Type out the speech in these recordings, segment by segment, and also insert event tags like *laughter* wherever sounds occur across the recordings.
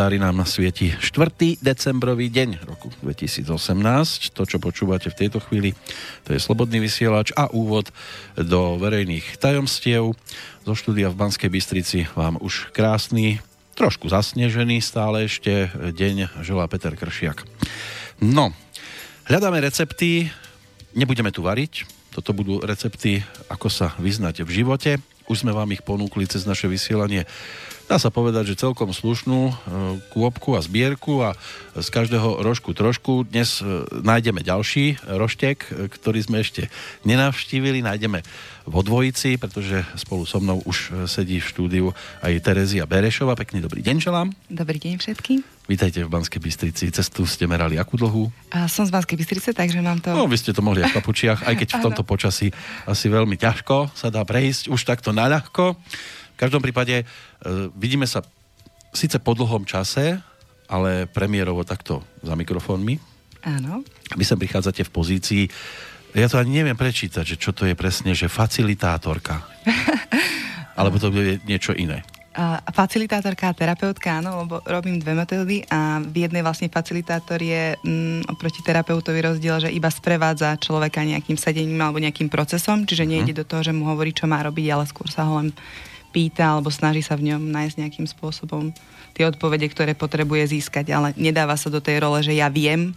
kalendári nám svieti 4. decembrový deň roku 2018. To, čo počúvate v tejto chvíli, to je Slobodný vysielač a úvod do verejných tajomstiev. Zo štúdia v Banskej Bystrici vám už krásny, trošku zasnežený stále ešte deň želá Peter Kršiak. No, hľadáme recepty, nebudeme tu variť, toto budú recepty, ako sa vyznať v živote. Už sme vám ich ponúkli cez naše vysielanie dá sa povedať, že celkom slušnú e, kôpku a zbierku a z každého rožku trošku. Dnes e, nájdeme ďalší roštek, e, ktorý sme ešte nenavštívili. Nájdeme vo dvojici, pretože spolu so mnou už sedí v štúdiu aj Terezia Berešova. Pekný dobrý deň želám. Dobrý deň všetkým. Vítajte v Banskej Bystrici. Cestu ste merali akú dlhú? A som z Banskej Bystrice, takže mám to... No, vy ste to mohli aj v papučiach, aj keď v *laughs* tomto počasí asi veľmi ťažko sa dá prejsť už takto naľahko každom prípade e, vidíme sa síce po dlhom čase, ale premiérovo takto za mikrofónmi. Áno. Vy sa prichádzate v pozícii, ja to ani neviem prečítať, že čo to je presne, že facilitátorka. *laughs* Alebo to bude niečo iné. A facilitátorka a terapeutka, áno, lebo robím dve metódy a v jednej vlastne facilitátor je mm, oproti terapeutovi rozdiel, že iba sprevádza človeka nejakým sedením alebo nejakým procesom, čiže nejde hmm. do toho, že mu hovorí, čo má robiť, ale skôr sa ho len pýta alebo snaží sa v ňom nájsť nejakým spôsobom tie odpovede, ktoré potrebuje získať, ale nedáva sa do tej role, že ja viem,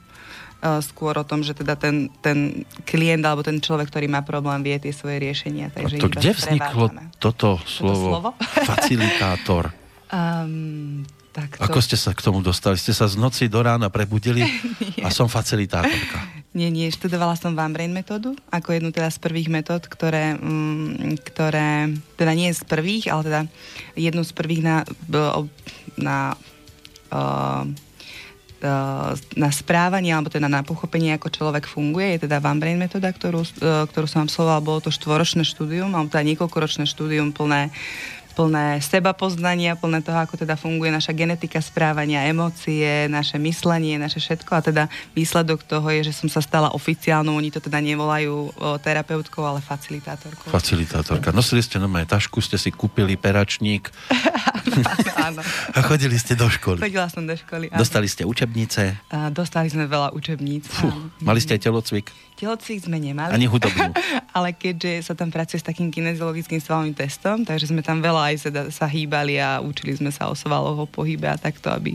uh, skôr o tom, že teda ten, ten klient alebo ten človek, ktorý má problém, vie tie svoje riešenia. Takže to kde vzniklo toto slovo? Toto slovo? Facilitátor. um, *laughs* tak to... Ako ste sa k tomu dostali? Ste sa z noci do rána prebudili *laughs* a som facilitátorka. Nie, nie, študovala som Van Brain metódu, ako jednu teda z prvých metód, ktoré, mm, ktoré, teda nie z prvých, ale teda jednu z prvých na, na uh, na správanie alebo teda na pochopenie, ako človek funguje, je teda Van Brain metóda, ktorú, ktorú som absolvovala, bolo to štvoročné štúdium, alebo teda niekoľkoročné štúdium plné plné seba poznania, plné toho, ako teda funguje naša genetika správania, emócie, naše myslenie, naše všetko. A teda výsledok toho je, že som sa stala oficiálnou, oni to teda nevolajú o, terapeutkou, ale facilitátorkou. Facilitátorka. Nosili ste moje tašku, ste si kúpili peračník. *laughs* áno, áno. A chodili ste do školy. Chodila som do školy. Áno. Dostali ste učebnice. A dostali sme veľa učebníc. Fú, mali ste aj telocvik? Telocvik sme nemali. Ani hudobnú. *laughs* Ale keďže sa tam pracuje s takým kineziologickým svalovým testom, takže sme tam veľa aj sa, sa hýbali a učili sme sa o svaloho pohybe a takto, aby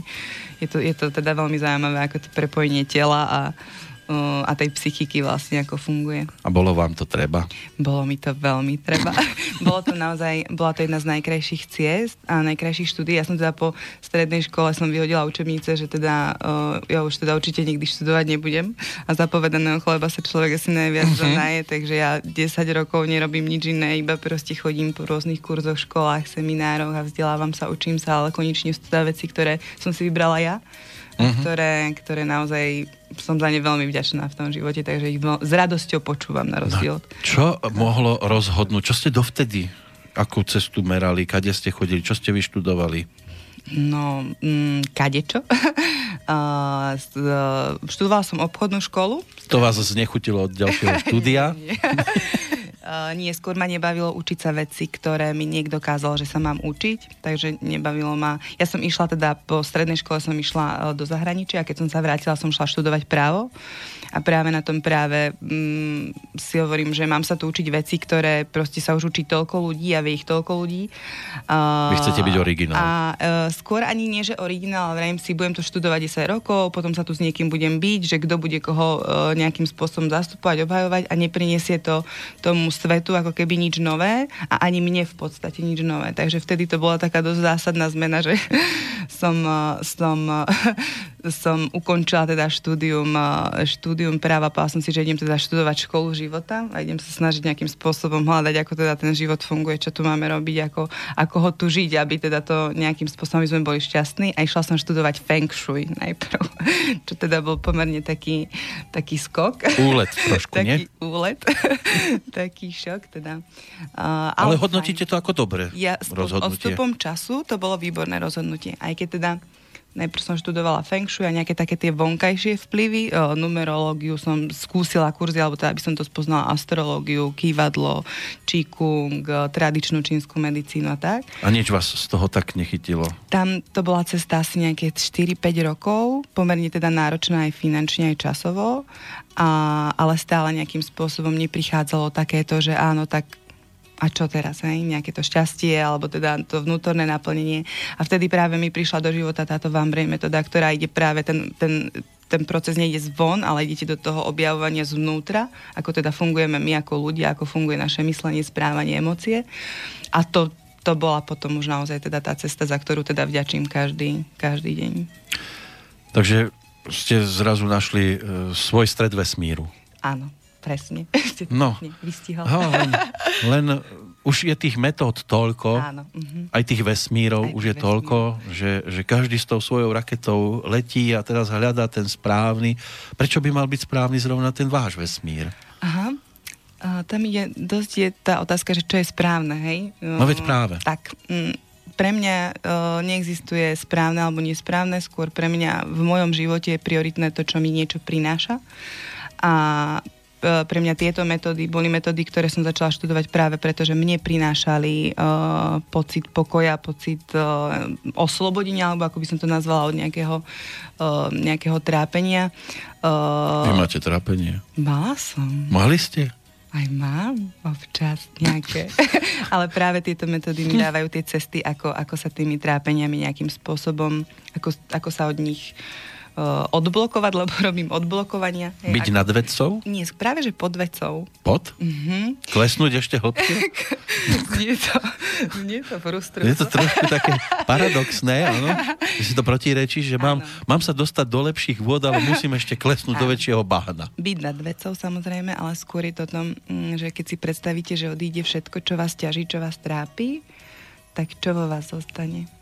je to, je to teda veľmi zaujímavé, ako to prepojenie tela a a tej psychiky vlastne, ako funguje. A bolo vám to treba? Bolo mi to veľmi treba. *laughs* bolo to naozaj, bola to jedna z najkrajších ciest a najkrajších štúdí. Ja som teda po strednej škole som vyhodila učebnice, že teda uh, ja už teda určite nikdy študovať nebudem a zapovedaného chleba sa človek asi najviac uh-huh. naje, takže ja 10 rokov nerobím nič iné, iba proste chodím po rôznych kurzoch, školách, seminároch a vzdelávam sa, učím sa, ale konečne sú teda veci, ktoré som si vybrala ja uh-huh. ktoré, ktoré naozaj som za ne veľmi vďačná v tom živote, takže ich s radosťou počúvam na rozdiel. No, čo mohlo rozhodnúť? Čo ste dovtedy? Akú cestu merali? Kade ste chodili? Čo ste vyštudovali? No, mm, kadečo. uh, *laughs* študovala som obchodnú školu. To vás znechutilo od ďalšieho *laughs* štúdia? Uh, nie, skôr ma nebavilo učiť sa veci, ktoré mi niekto kázal, že sa mám učiť, takže nebavilo ma. Ja som išla teda, po strednej škole som išla uh, do zahraničia a keď som sa vrátila, som šla študovať právo a práve na tom práve mm, si hovorím, že mám sa tu učiť veci, ktoré proste sa už učí toľko ľudí a vie ich toľko ľudí. Uh, Vy chcete byť originál. A uh, skôr ani nie, že originál, ale vrajím si, budem to študovať 10 rokov, potom sa tu s niekým budem byť, že kto bude koho uh, nejakým spôsobom zastupovať, obhajovať a nepriniesie to tomu svetu ako keby nič nové a ani mne v podstate nič nové. Takže vtedy to bola taká dosť zásadná zmena, že *laughs* som, som som ukončila teda štúdium, štúdium práva, povedala som si, že idem teda študovať školu života a idem sa snažiť nejakým spôsobom hľadať, ako teda ten život funguje, čo tu máme robiť, ako, ako ho tu žiť, aby teda to nejakým spôsobom sme boli šťastní a išla som študovať Feng Shui najprv, *laughs* čo teda bol pomerne taký, taký skok. Úlet trošku, *laughs* taký nie? úlet, *laughs* taký šok teda. Uh, ale, ale hodnotíte fajn. to ako dobre ja, rozhodnutie? Odstupom času to bolo výborné rozhodnutie, aj keď teda Najprv som študovala Feng Shui a nejaké také tie vonkajšie vplyvy. O, numerológiu som skúsila kurzy, alebo teda by som to spoznala astrológiu, kývadlo, číkung, tradičnú čínsku medicínu a tak. A nič vás z toho tak nechytilo? Tam to bola cesta asi nejaké 4-5 rokov, pomerne teda náročná aj finančne, aj časovo, a, ale stále nejakým spôsobom neprichádzalo takéto, že áno, tak a čo teraz, hej? nejaké to šťastie alebo teda to vnútorné naplnenie. A vtedy práve mi prišla do života táto Vambrej metóda, ktorá ide práve ten, ten, ten proces nejde zvon, ale idete do toho objavovania zvnútra, ako teda fungujeme my ako ľudia, ako funguje naše myslenie, správanie, emócie. A to, to bola potom už naozaj teda tá cesta, za ktorú teda vďačím každý, každý deň. Takže ste zrazu našli e, svoj stred vesmíru. Áno. Presne. *laughs* no. Vystihol. Ha, len, *laughs* len už je tých metód toľko, Áno, uh-huh. aj tých vesmírov aj už je vesmír. toľko, že, že každý s tou svojou raketou letí a teraz hľadá ten správny. Prečo by mal byť správny zrovna ten váš vesmír? Aha. A tam je dosť je tá otázka, že čo je správne, hej? No veď práve. Tak, m, pre mňa uh, neexistuje správne alebo nesprávne, skôr pre mňa v mojom živote je prioritné to, čo mi niečo prináša. A pre mňa tieto metódy boli metódy, ktoré som začala študovať práve preto, že mne prinášali uh, pocit pokoja, pocit uh, oslobodenia, alebo ako by som to nazvala, od nejakého, uh, nejakého trápenia. Uh, Vy máte trápenie? Mala som. Mali ste? Aj mám občas nejaké. *laughs* Ale práve tieto metódy mi dávajú tie cesty, ako, ako sa tými trápeniami nejakým spôsobom, ako, ako sa od nich uh, uh, odblokovať, lebo *laughs* robím odblokovania. Hej, Byť ak... nad vedcov? Nie, práve že pod vedcov. Pod? Uh-huh. Klesnúť ešte hlbšie? *laughs* nie to, nie to frustrujúce. Je to trošku také paradoxné, áno? Že si to protirečí, že mám, mám sa dostať do lepších vôd, ale musím ešte klesnúť áno. do väčšieho bahna. Byť nad vedcov samozrejme, ale skôr je to tom, mm, že keď si predstavíte, že odíde všetko, čo vás ťaží, čo vás trápi, tak čo vo vás zostane?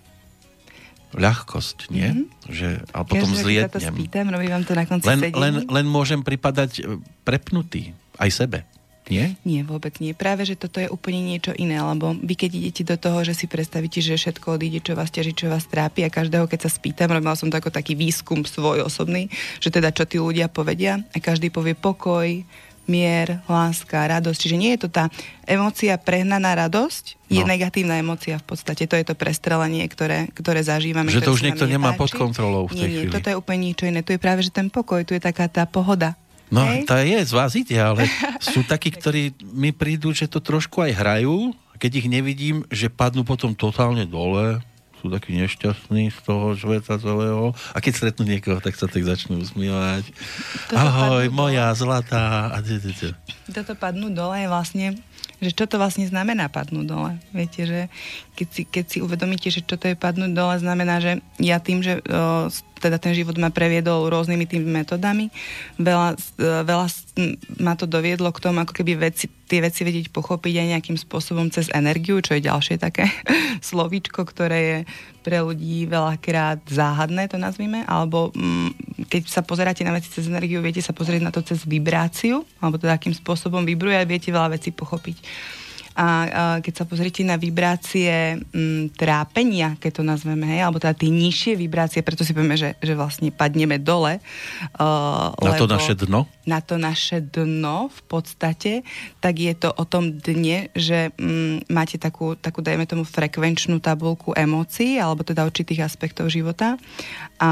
Ľahkosť, nie? Mm-hmm. Že, a potom Každý, zlietnem. to spýtam, robím vám to na konci len, len, len môžem pripadať e, prepnutý, aj sebe. Nie? Nie, vôbec nie. Práve, že toto je úplne niečo iné, lebo vy keď idete do toho, že si predstavíte, že všetko odíde, čo vás ťaží, čo vás trápi a každého, keď sa spýtam, robila som to ako taký výskum svoj osobný, že teda čo tí ľudia povedia a každý povie pokoj, mier, láska, radosť. Čiže nie je to tá emócia prehnaná radosť, je no. negatívna emócia v podstate. To je to prestrelenie, ktoré, ktoré zažívame. Že to už niekto nemá pod kontrolou v tej nie, chvíli. Nie, toto je úplne niečo iné. Tu je práve, že ten pokoj, tu je taká tá pohoda. No, Hej? tá je, z vás ide, ale *laughs* sú takí, ktorí mi prídu, že to trošku aj hrajú, keď ich nevidím, že padnú potom totálne dole, sú takí nešťastní z toho sveta celého a keď stretnú niekoho, tak sa tak začnú usmievať. Toto Ahoj, moja dole. zlatá. A Toto padnú dole je vlastne že čo to vlastne znamená padnúť dole. Viete, že keď si, keď si uvedomíte, že čo to je padnúť dole, znamená, že ja tým, že o, teda ten život ma previedol rôznymi tými metodami. Veľa, veľa ma to doviedlo k tomu, ako keby veci, tie veci vedieť pochopiť aj nejakým spôsobom cez energiu, čo je ďalšie také *laughs* slovíčko, ktoré je pre ľudí veľakrát záhadné, to nazvime, alebo keď sa pozeráte na veci cez energiu, viete sa pozrieť na to cez vibráciu, alebo teda akým spôsobom vibruje viete veľa vecí pochopiť. A, a keď sa pozrite na vibrácie m, trápenia, keď to nazveme, hej, alebo teda tie nižšie vibrácie, preto si povieme, že, že vlastne padneme dole. Uh, na to naše dno? Na to naše dno v podstate, tak je to o tom dne, že m, máte takú, takú, dajme tomu, frekvenčnú tabulku emócií, alebo teda určitých aspektov života. A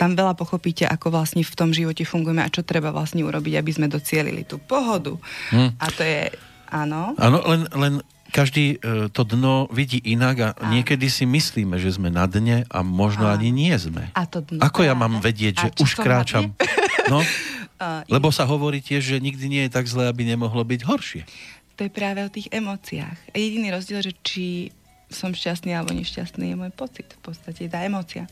tam veľa pochopíte, ako vlastne v tom živote fungujeme a čo treba vlastne urobiť, aby sme docielili tú pohodu. Hm. A to je Áno. Áno, len, len každý e, to dno vidí inak a Áno. niekedy si myslíme, že sme na dne a možno Áno. ani nie sme. A to dno Ako ja mám vedieť, že už kráčam? *laughs* No, *laughs* lebo sa hovorí tiež, že nikdy nie je tak zle, aby nemohlo byť horšie. To je práve o tých emóciách. Jediný rozdiel, že či som šťastný alebo nešťastný, je môj pocit. V podstate tá emócia.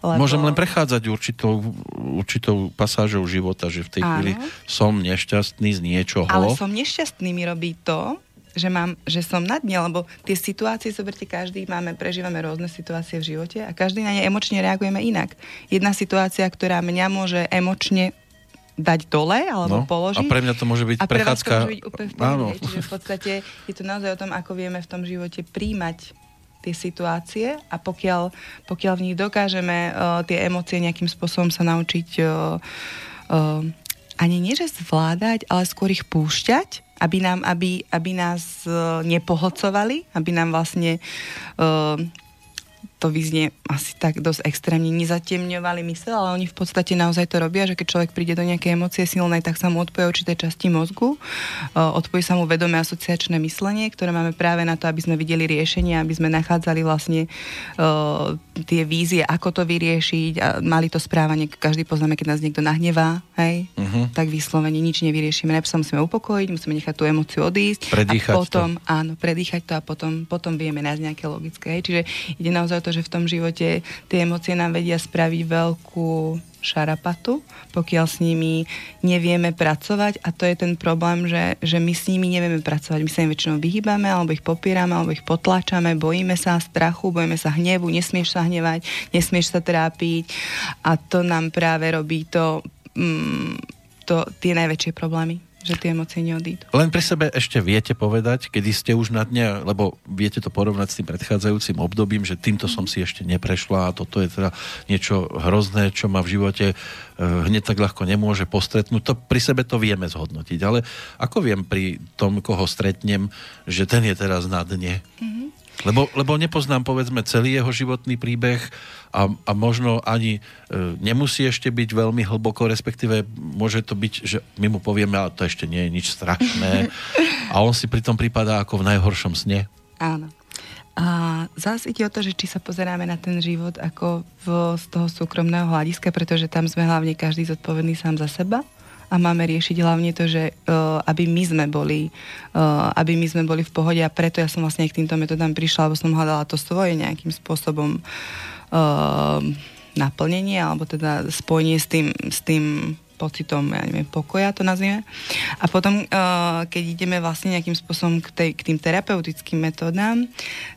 Lebo... Môžem len prechádzať určitou, určitou pasážou života, že v tej Áno. chvíli som nešťastný z niečoho. Ale som nešťastný mi robí to, že, mám, že som na dne, lebo tie situácie, zoberte, každý máme, prežívame rôzne situácie v živote a každý na ne emočne reagujeme inak. Jedna situácia, ktorá mňa môže emočne dať dole alebo no, položiť. A pre mňa to môže byť a prechádzka. Pre vás to môže byť úplne v. Čiže v podstate je to naozaj o tom, ako vieme v tom živote príjmať tie situácie a pokiaľ, pokiaľ v nich dokážeme uh, tie emócie nejakým spôsobom sa naučiť uh, uh, ani nie že zvládať, ale skôr ich púšťať, aby, nám, aby, aby nás uh, nepohlcovali, aby nám vlastne uh, to vyznie asi tak dosť extrémne, nezatemňovali mysel, ale oni v podstate naozaj to robia, že keď človek príde do nejakej emócie silnej, tak sa mu odpoje určité časti mozgu, odpojí sa mu vedomé asociačné myslenie, ktoré máme práve na to, aby sme videli riešenie, aby sme nachádzali vlastne uh, tie vízie, ako to vyriešiť a mali to správanie, každý poznáme, keď nás niekto nahnevá, hej, uh-huh. tak vyslovene nič nevyriešime. Najprv sa musíme upokojiť, musíme nechať tú emóciu odísť. Predýchať a potom, to. áno, predýchať to a potom, potom vieme nájsť nejaké logické. Hej. Čiže ide naozaj o to, že v tom živote tie emócie nám vedia spraviť veľkú šarapatu, pokiaľ s nimi nevieme pracovať a to je ten problém, že, že my s nimi nevieme pracovať. My sa im väčšinou vyhýbame, alebo ich popierame, alebo ich potlačame, bojíme sa strachu, bojíme sa hnevu, nesmieš sa hnevať, nesmieš sa trápiť a to nám práve robí to, mm, to tie najväčšie problémy že tie emócie neodídu. Len pri sebe ešte viete povedať, kedy ste už na dne, lebo viete to porovnať s tým predchádzajúcim obdobím, že týmto som si ešte neprešla a toto je teda niečo hrozné, čo ma v živote eh, hneď tak ľahko nemôže postretnúť. To pri sebe to vieme zhodnotiť, ale ako viem pri tom, koho stretnem, že ten je teraz na dne? Mm-hmm. Lebo, lebo nepoznám, povedzme, celý jeho životný príbeh a, a možno ani e, nemusí ešte byť veľmi hlboko, respektíve môže to byť, že my mu povieme, ale to ešte nie je nič strašné a on si pri tom prípada ako v najhoršom sne. Áno. A zase ide o to, že či sa pozeráme na ten život ako v, z toho súkromného hľadiska, pretože tam sme hlavne každý zodpovedný sám za seba a máme riešiť hlavne to, že uh, aby my sme boli uh, aby my sme boli v pohode a preto ja som vlastne k týmto metodám prišla, lebo som hľadala to svoje nejakým spôsobom Ehm, naplnenie alebo teda spojenie s tým, s tým pocitom, ja neviem, pokoja to nazvime. A potom, uh, keď ideme vlastne nejakým spôsobom k, tej, k tým terapeutickým metódám,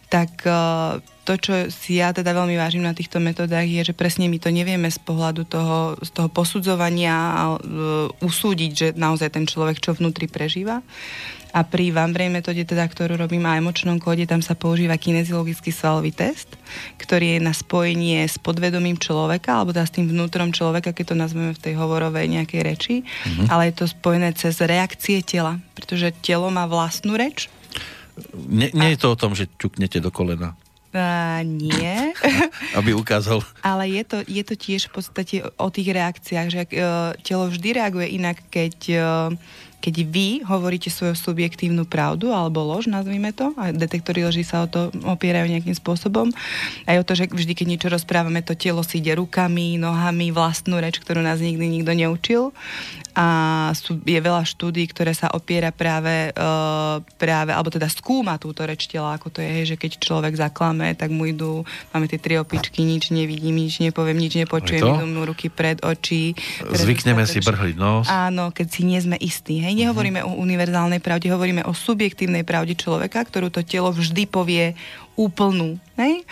tak uh, to, čo si ja teda veľmi vážim na týchto metódach, je, že presne my to nevieme z pohľadu toho, z toho posudzovania a uh, usúdiť, že naozaj ten človek čo vnútri prežíva, a pri Vambrej metóde, teda, ktorú robím a emočnom kóde, tam sa používa kineziologický svalový test, ktorý je na spojenie s podvedomím človeka, alebo teda s tým vnútrom človeka, keď to nazveme v tej hovorovej nejakej reči, mm-hmm. ale je to spojené cez reakcie tela, pretože telo má vlastnú reč. Nie, nie a... je to o tom, že čuknete do kolena. Uh, nie. *laughs* Aby ukázal. Ale je to, je to tiež v podstate o tých reakciách, že uh, telo vždy reaguje inak, keď uh, keď vy hovoríte svoju subjektívnu pravdu alebo lož, nazvime to, a detektory loží sa o to opierajú nejakým spôsobom, aj o to, že vždy, keď niečo rozprávame, to telo si ide rukami, nohami, vlastnú reč, ktorú nás nikdy nikto neučil a sú, je veľa štúdí, ktoré sa opiera práve, uh, práve, alebo teda skúma túto reč tela, ako to je, že keď človek zaklame, tak mu idú, máme tie tri opičky, nič nevidím, nič nepoviem, nič nepočujem, idú mu ruky pred oči. Zvykneme si brhliť nos. Áno, keď si nie sme istí. Hej, nehovoríme uh-huh. o univerzálnej pravde, hovoríme o subjektívnej pravde človeka, ktorú to telo vždy povie úplnú. Hej?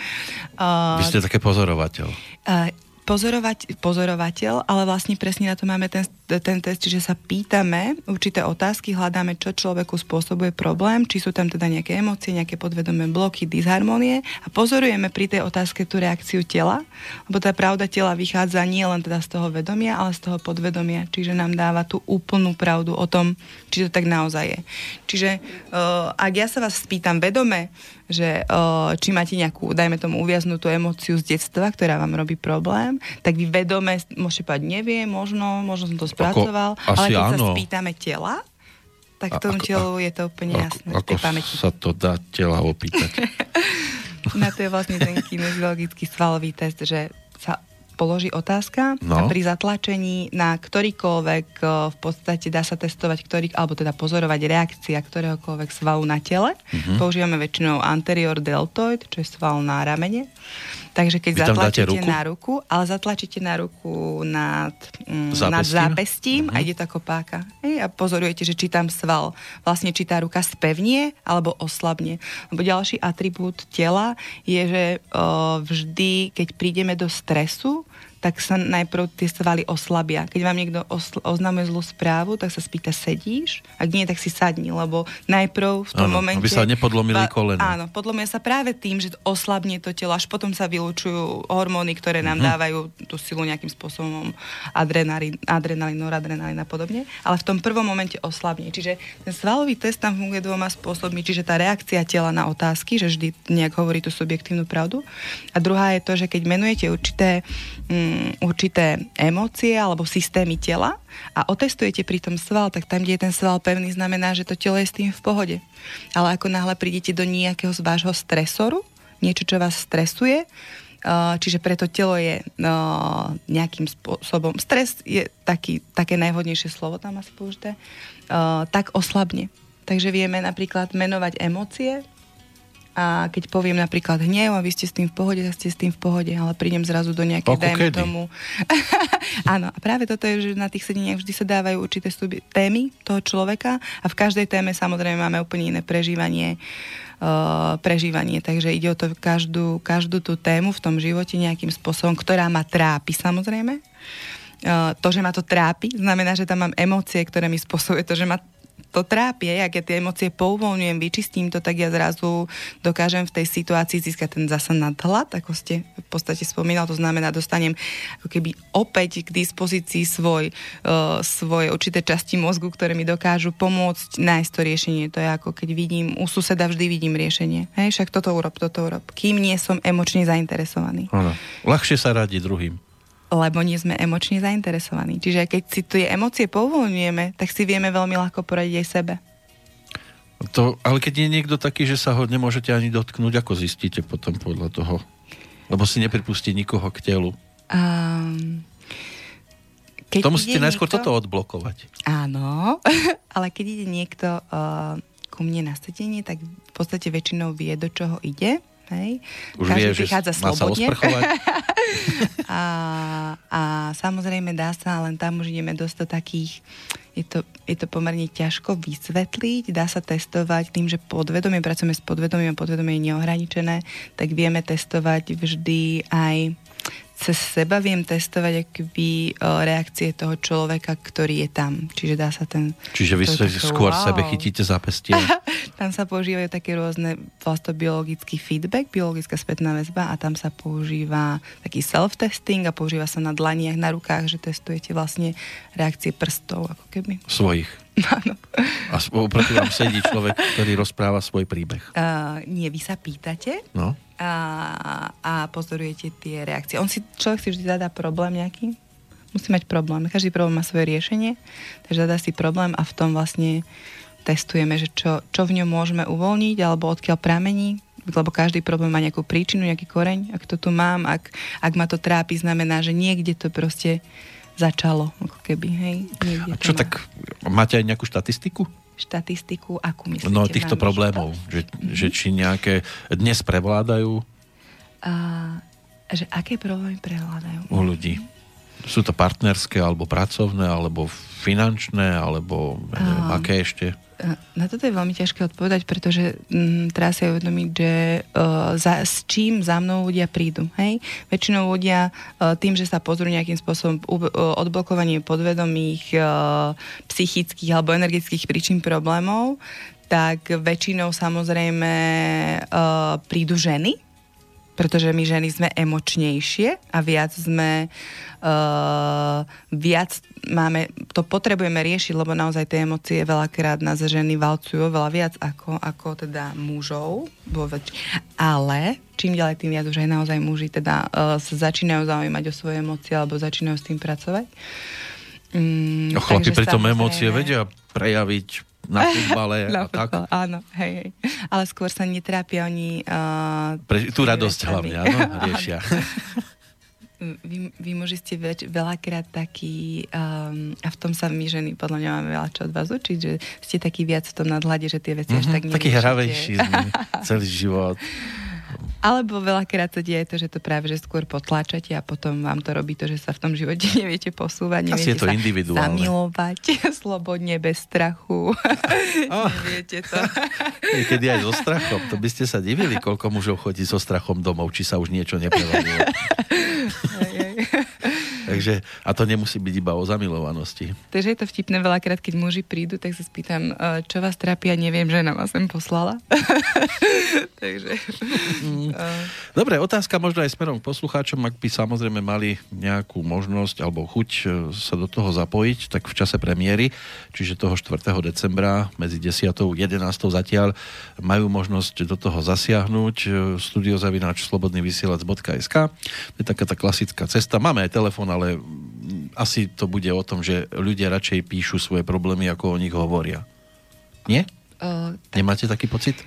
Uh, Vy ste také pozorovateľ. Uh, pozorovať, pozorovateľ, ale vlastne presne na to máme ten, ten test, že sa pýtame určité otázky, hľadáme, čo človeku spôsobuje problém, či sú tam teda nejaké emócie, nejaké podvedomé bloky, disharmonie a pozorujeme pri tej otázke tú reakciu tela, lebo tá pravda tela vychádza nie len teda z toho vedomia, ale z toho podvedomia, čiže nám dáva tú úplnú pravdu o tom, či to tak naozaj je. Čiže uh, ak ja sa vás spýtam vedome, že uh, či máte nejakú, dajme tomu, uviaznutú emóciu z detstva, ktorá vám robí problém, tak vy vedome môžete povedať, neviem, možno, možno som to spracoval, ako, ale keď áno. sa spýtame tela, tak tomu ako, telu je to úplne ako, jasné. Ako sa to dá tela opýtať? *laughs* Na to je vlastne ten kineziologický svalový test, že sa položí otázka no. a pri zatlačení na ktorýkoľvek v podstate dá sa testovať, ktorý, alebo teda pozorovať reakcia ktoréhokoľvek svalu na tele. Uh-huh. Používame väčšinou anterior deltoid, čo je sval na ramene. Takže keď zatlačíte ruku? na ruku, ale zatlačíte na ruku nad, mm, nad zápestím uh-huh. a ide to ako páka. Hej, a pozorujete, že či tam sval, vlastne či tá ruka spevnie alebo oslabne. Lebo ďalší atribút tela je, že o, vždy, keď prídeme do stresu, tak sa najprv tie svaly oslabia. Keď vám niekto osl- oznamuje zlú správu, tak sa spýta, sedíš? Ak nie, tak si sadni, lebo najprv v tom Áno, momente... aby sa nepodlomili kolena. Áno, podlomia sa práve tým, že oslabne to telo, až potom sa vylúčujú hormóny, ktoré nám Mhm. dávajú tú silu nejakým spôsobom, adrenalín, adrenalín, noradrenalín a podobne. Ale v tom prvom momente oslabne. Čiže ten svalový test tam funguje dvoma spôsobmi. Čiže tá reakcia tela na otázky, že vždy nejak hovorí tú subjektívnu pravdu. A druhá je to, že keď menujete určité, určité emócie alebo systémy tela a otestujete pri tom sval, tak tam, kde je ten sval pevný, znamená, že to telo je s tým v pohode. Ale ako náhle prídete do nejakého z vášho stresoru, niečo, čo vás stresuje, Uh, čiže preto telo je uh, nejakým spôsobom, stres je taký, také najvhodnejšie slovo tam asi použité, uh, tak oslabne. Takže vieme napríklad menovať emócie a keď poviem napríklad hnev a vy ste s tým v pohode, tak ste s tým v pohode, ale prídem zrazu do nejakej, Ako dajme kedy? tomu... *laughs* Áno, a práve toto je, že na tých sedeniach vždy sa dávajú určité stubi- témy toho človeka a v každej téme samozrejme máme úplne iné prežívanie uh, prežívanie, takže ide o to každú, každú tú tému v tom živote nejakým spôsobom, ktorá ma trápi samozrejme. Uh, to, že ma to trápi, znamená, že tam mám emócie, ktoré mi spôsobuje to, že ma to trápi, ak ja tie emócie pouvoľňujem, vyčistím to, tak ja zrazu dokážem v tej situácii získať ten zasa nadhľad, ako ste v podstate spomínal, to znamená, dostanem ako keby opäť k dispozícii svoj, uh, svoje určité časti mozgu, ktoré mi dokážu pomôcť nájsť to riešenie. To je ako keď vidím, u suseda vždy vidím riešenie. Hej, však toto urob, toto urob. Kým nie som emočne zainteresovaný. Áno. Ľahšie sa radi druhým. Lebo nie sme emočne zainteresovaní. Čiže keď si tie emócie povoľňujeme, tak si vieme veľmi ľahko poradiť aj sebe. To, ale keď je niekto taký, že sa ho nemôžete ani dotknúť, ako zistíte potom podľa toho? Lebo si nepripustí nikoho k telu. Um, Keď to musíte najskôr niekto- toto odblokovať. Áno, *laughs* ale keď ide niekto uh, ku mne na sedenie, tak v podstate väčšinou vie, do čoho ide. Hej? Už Každý vie, že prichádza sa slobodne. *laughs* A, a samozrejme dá sa, len tam už ideme dosť do takých, je to, je to pomerne ťažko vysvetliť, dá sa testovať tým, že podvedomie, pracujeme s podvedomím a podvedomie je neohraničené, tak vieme testovať vždy aj cez seba viem testovať akoby o, reakcie toho človeka, ktorý je tam. Čiže dá sa ten... Čiže vy sa skôr wow. sebe chytíte za pestie. *laughs* Tam sa používajú také rôzne vlastne biologický feedback, biologická spätná väzba a tam sa používa taký self-testing a používa sa na dlaniach, na rukách, že testujete vlastne reakcie prstov, ako keby. Svojich. Áno. A oproti vám sedí človek, ktorý rozpráva svoj príbeh. Uh, nie, vy sa pýtate No. a, a pozorujete tie reakcie. On si, človek si vždy zadá problém nejaký, musí mať problém. Každý problém má svoje riešenie, takže zadá si problém a v tom vlastne testujeme, že čo, čo v ňom môžeme uvoľniť alebo odkiaľ pramení, lebo každý problém má nejakú príčinu, nejaký koreň. Ak to tu mám, ak, ak ma to trápi, znamená, že niekde to proste začalo, ako keby, hej. A čo tak, máte aj nejakú štatistiku? Štatistiku, akú myslíte? No týchto problémov, že, že či nejaké dnes prevládajú A, že aké problémy prehľadajú? u ľudí. Sú to partnerské, alebo pracovné, alebo finančné, alebo neviem, Áno. aké ešte? Na toto je veľmi ťažké odpovedať, pretože mm, treba si uvedomiť, že uh, za, s čím za mnou ľudia prídu. Hej? Väčšinou ľudia uh, tým, že sa pozrú nejakým spôsobom uh, odblokovanie podvedomých, uh, psychických alebo energetických príčin problémov, tak väčšinou samozrejme uh, prídu ženy, pretože my ženy sme emočnejšie a viac sme uh, viac máme, to potrebujeme riešiť, lebo naozaj tie emócie veľakrát nás ženy valcujú veľa viac ako, ako teda mužov. Ale čím ďalej, tým viac už aj naozaj muži teda uh, sa začínajú zaujímať o svoje emócie alebo začínajú s tým pracovať. Mm, No, chlapi pritom emócie vedia prejaviť *laughs* na futbale na a tak. futbal, áno, hej, hej. Ale skôr sa netrápia oni... Uh, Pre tú radosť vecami. hlavne, áno, *laughs* riešia. Vy, vy muži ste več, veľakrát takí, um, a v tom sa my ženy podľa mňa máme veľa čo od vás učiť, že ste takí viac v tom nadhľade, že tie veci až tak Mhm, Taký neriešite. hravejší sme celý život. *laughs* Alebo veľakrát sa deje to, že to práve že skôr potláčate a potom vám to robí to, že sa v tom živote *laughs* neviete posúvať, Asi je neviete to sa individuálne. zamilovať *laughs* slobodne, bez strachu. Oh. *laughs* neviete to. Niekedy aj so strachom. To by ste sa divili, koľko mužov chodí so strachom domov, či sa už niečo neprevalilo. Takže, a to nemusí byť iba o zamilovanosti. Takže je to vtipné veľakrát, keď muži prídu, tak sa spýtam, e, čo vás trápi a neviem, že nám vás sem poslala. *laughs* Takže... E. Dobre, otázka možno aj smerom k poslucháčom, ak by samozrejme mali nejakú možnosť alebo chuť e, sa do toho zapojiť, tak v čase premiéry, čiže toho 4. decembra medzi 10. a 11. zatiaľ majú možnosť do toho zasiahnuť studiozavináč slobodnyvysielac.sk to je taká tá klasická cesta. Máme aj telefón, ale asi to bude o tom, že ľudia radšej píšu svoje problémy, ako o nich hovoria. Nie? Uh, tak... Nemáte taký pocit?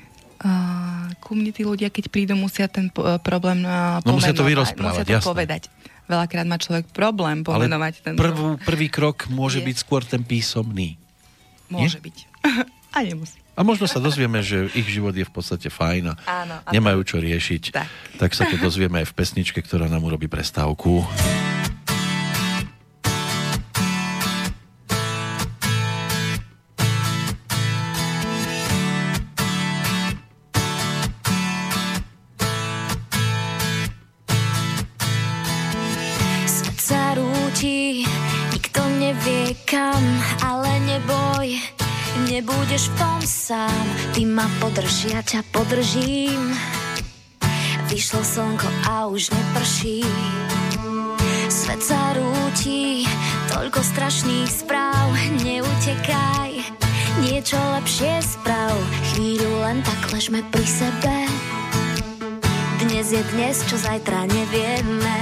Uh, ku mne tí ľudia, keď prídu, musia ten po- problém uh, no, musia to vyrozprávať, musia to jasné. povedať. Veľakrát má človek problém pomenovať Ale ten... Prvú, prvý krok môže Je. byť skôr ten písomný. Môže Nie? byť. *laughs* a nemusí. A možno sa dozvieme, že ich život je v podstate fajn a, Áno, a nemajú čo riešiť. Tak. tak sa to dozvieme aj v pesničke, ktorá nám urobí prestávku. Nebudeš v tom sám, ty ma podrž, ja ťa podržím. Vyšlo slnko a už neprší. Svet sa rúti, toľko strašných správ, neutekaj, niečo lepšie sprav. Chvíľu len tak ležme pri sebe. Dnes je dnes, čo zajtra nevieme.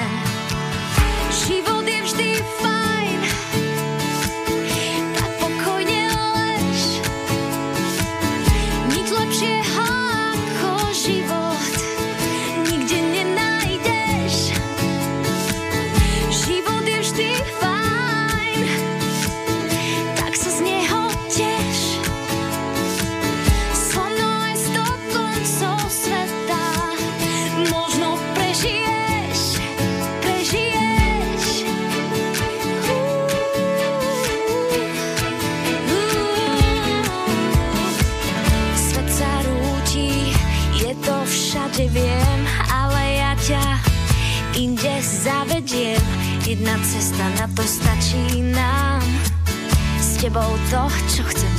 Tebou to, čo chcem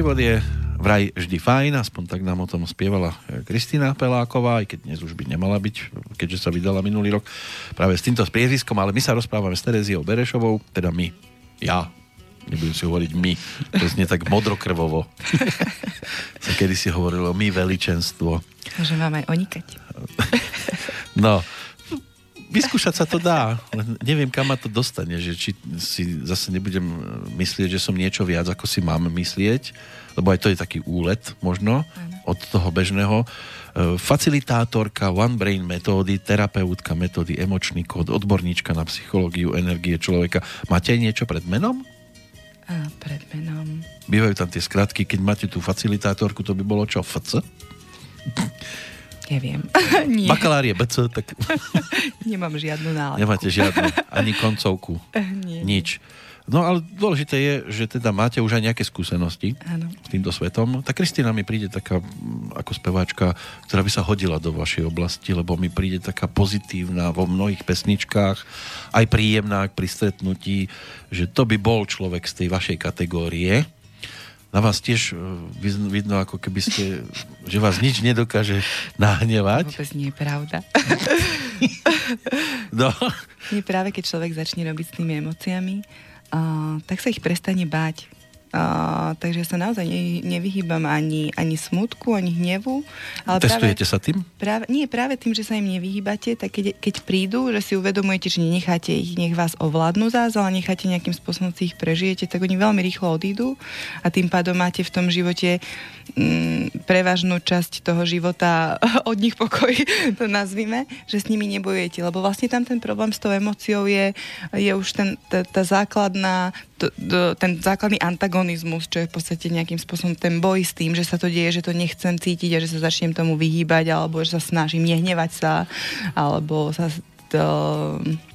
Život je vraj vždy fajn, aspoň tak nám o tom spievala Kristýna Peláková, aj keď dnes už by nemala byť, keďže sa vydala minulý rok práve s týmto priezviskom, ale my sa rozprávame s Tereziou Berešovou, teda my, ja, Nebudem si hovoriť my. To znie tak modrokrvovo. *laughs* sa kedy si hovorilo my veličenstvo. Môžem vám aj onikať. no, vyskúšať sa to dá, neviem, kam ma to dostane, že či si zase nebudem myslieť, že som niečo viac, ako si mám myslieť, lebo aj to je taký úlet možno od toho bežného. E, facilitátorka One Brain metódy, terapeutka metódy emočný kód, odborníčka na psychológiu, energie človeka. Máte aj niečo pred menom? A, pred menom. Bývajú tam tie skratky, keď máte tú facilitátorku, to by bolo čo? FC? Neviem. *laughs* Nie. Bakalár je BC, tak... *laughs* Nemám žiadnu nálepku. Nemáte žiadnu, ani koncovku. *laughs* Nie. Nič. No ale dôležité je, že teda máte už aj nejaké skúsenosti ano. s týmto svetom. Tak Kristina mi príde taká mm, ako speváčka, ktorá by sa hodila do vašej oblasti, lebo mi príde taká pozitívna vo mnohých pesničkách, aj príjemná pri stretnutí, že to by bol človek z tej vašej kategórie na vás tiež e, vidno, ako keby ste, že vás nič nedokáže nahnevať. Vôbec nie je pravda. *laughs* no. Nie práve, keď človek začne robiť s tými emóciami, uh, tak sa ich prestane báť Uh, takže sa naozaj ne, nevyhýbam ani, ani smutku, ani hnevu. Ale Testujete práve, sa tým? Práve, nie, práve tým, že sa im nevyhýbate, tak keď, keď prídu, že si uvedomujete, že nenecháte ich, nech vás ovládnu zás, ale necháte nejakým spôsobom si ich prežijete, tak oni veľmi rýchlo odídu a tým pádom máte v tom živote mm, prevažnú časť toho života *laughs* od nich pokoj, *laughs* to nazvime, že s nimi nebojujete, lebo vlastne tam ten problém s tou emóciou je, je už ten, tá, tá základná to, to, ten základný antagonizmus, čo je v podstate nejakým spôsobom ten boj s tým, že sa to deje, že to nechcem cítiť a že sa začnem tomu vyhýbať, alebo že sa snažím nehnevať sa, alebo sa to...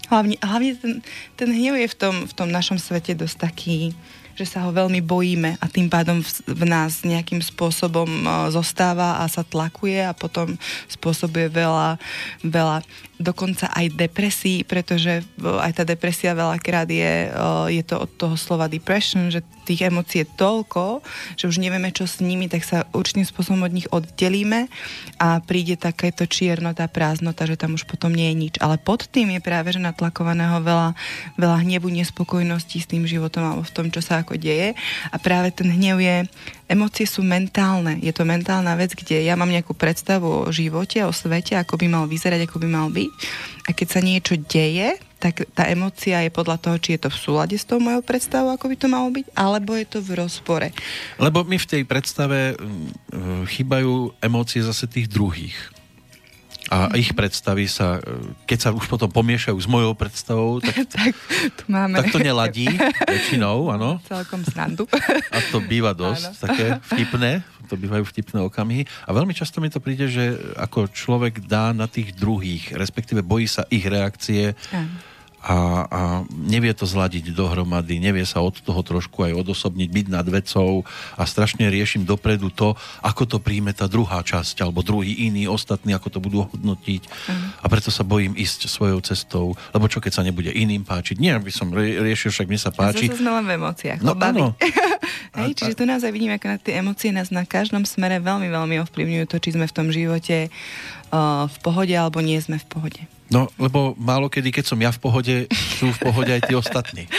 Hlavne, hlavne ten, ten hnev je v tom, v tom našom svete dosť taký, že sa ho veľmi bojíme a tým pádom v, v nás nejakým spôsobom uh, zostáva a sa tlakuje a potom spôsobuje veľa, veľa dokonca aj depresí, pretože aj tá depresia veľakrát je, je to od toho slova depression, že tých emócií je toľko, že už nevieme, čo s nimi, tak sa určitým spôsobom od nich oddelíme a príde takéto čiernota, prázdnota, že tam už potom nie je nič. Ale pod tým je práve, že natlakovaného veľa, veľa hnevu, nespokojnosti s tým životom alebo v tom, čo sa ako deje. A práve ten hnev je, emócie sú mentálne. Je to mentálna vec, kde ja mám nejakú predstavu o živote, o svete, ako by mal vyzerať, ako by mal byť. A keď sa niečo deje, tak tá emócia je podľa toho, či je to v súlade s tou mojou predstavou, ako by to malo byť, alebo je to v rozpore. Lebo mi v tej predstave mm, chýbajú emócie zase tých druhých. A ich predstavy sa, keď sa už potom pomiešajú s mojou predstavou, *laughs* tak, tak, to, máme. tak to neladí väčšinou, áno. *laughs* Celkom snadu. A to býva *laughs* dosť áno. také vtipné, to bývajú vtipné okamihy. A veľmi často mi to príde, že ako človek dá na tých druhých, respektíve bojí sa ich reakcie, áno a, a nevie to zladiť dohromady, nevie sa od toho trošku aj odosobniť, byť nad vecou a strašne riešim dopredu to, ako to príjme tá druhá časť, alebo druhý iný, ostatní, ako to budú hodnotiť. Uh-huh. A preto sa bojím ísť svojou cestou, lebo čo keď sa nebude iným páčiť. Nie, aby som riešil, však mne sa páči. Zase sme len v emóciách. No áno. *laughs* Hej, čiže tu naozaj vidíme, ako na tie emócie nás na každom smere veľmi, veľmi ovplyvňujú to, či sme v tom živote uh, v pohode alebo nie sme v pohode. No, lebo málo kedy, keď som ja v pohode, sú v pohode aj tí ostatní.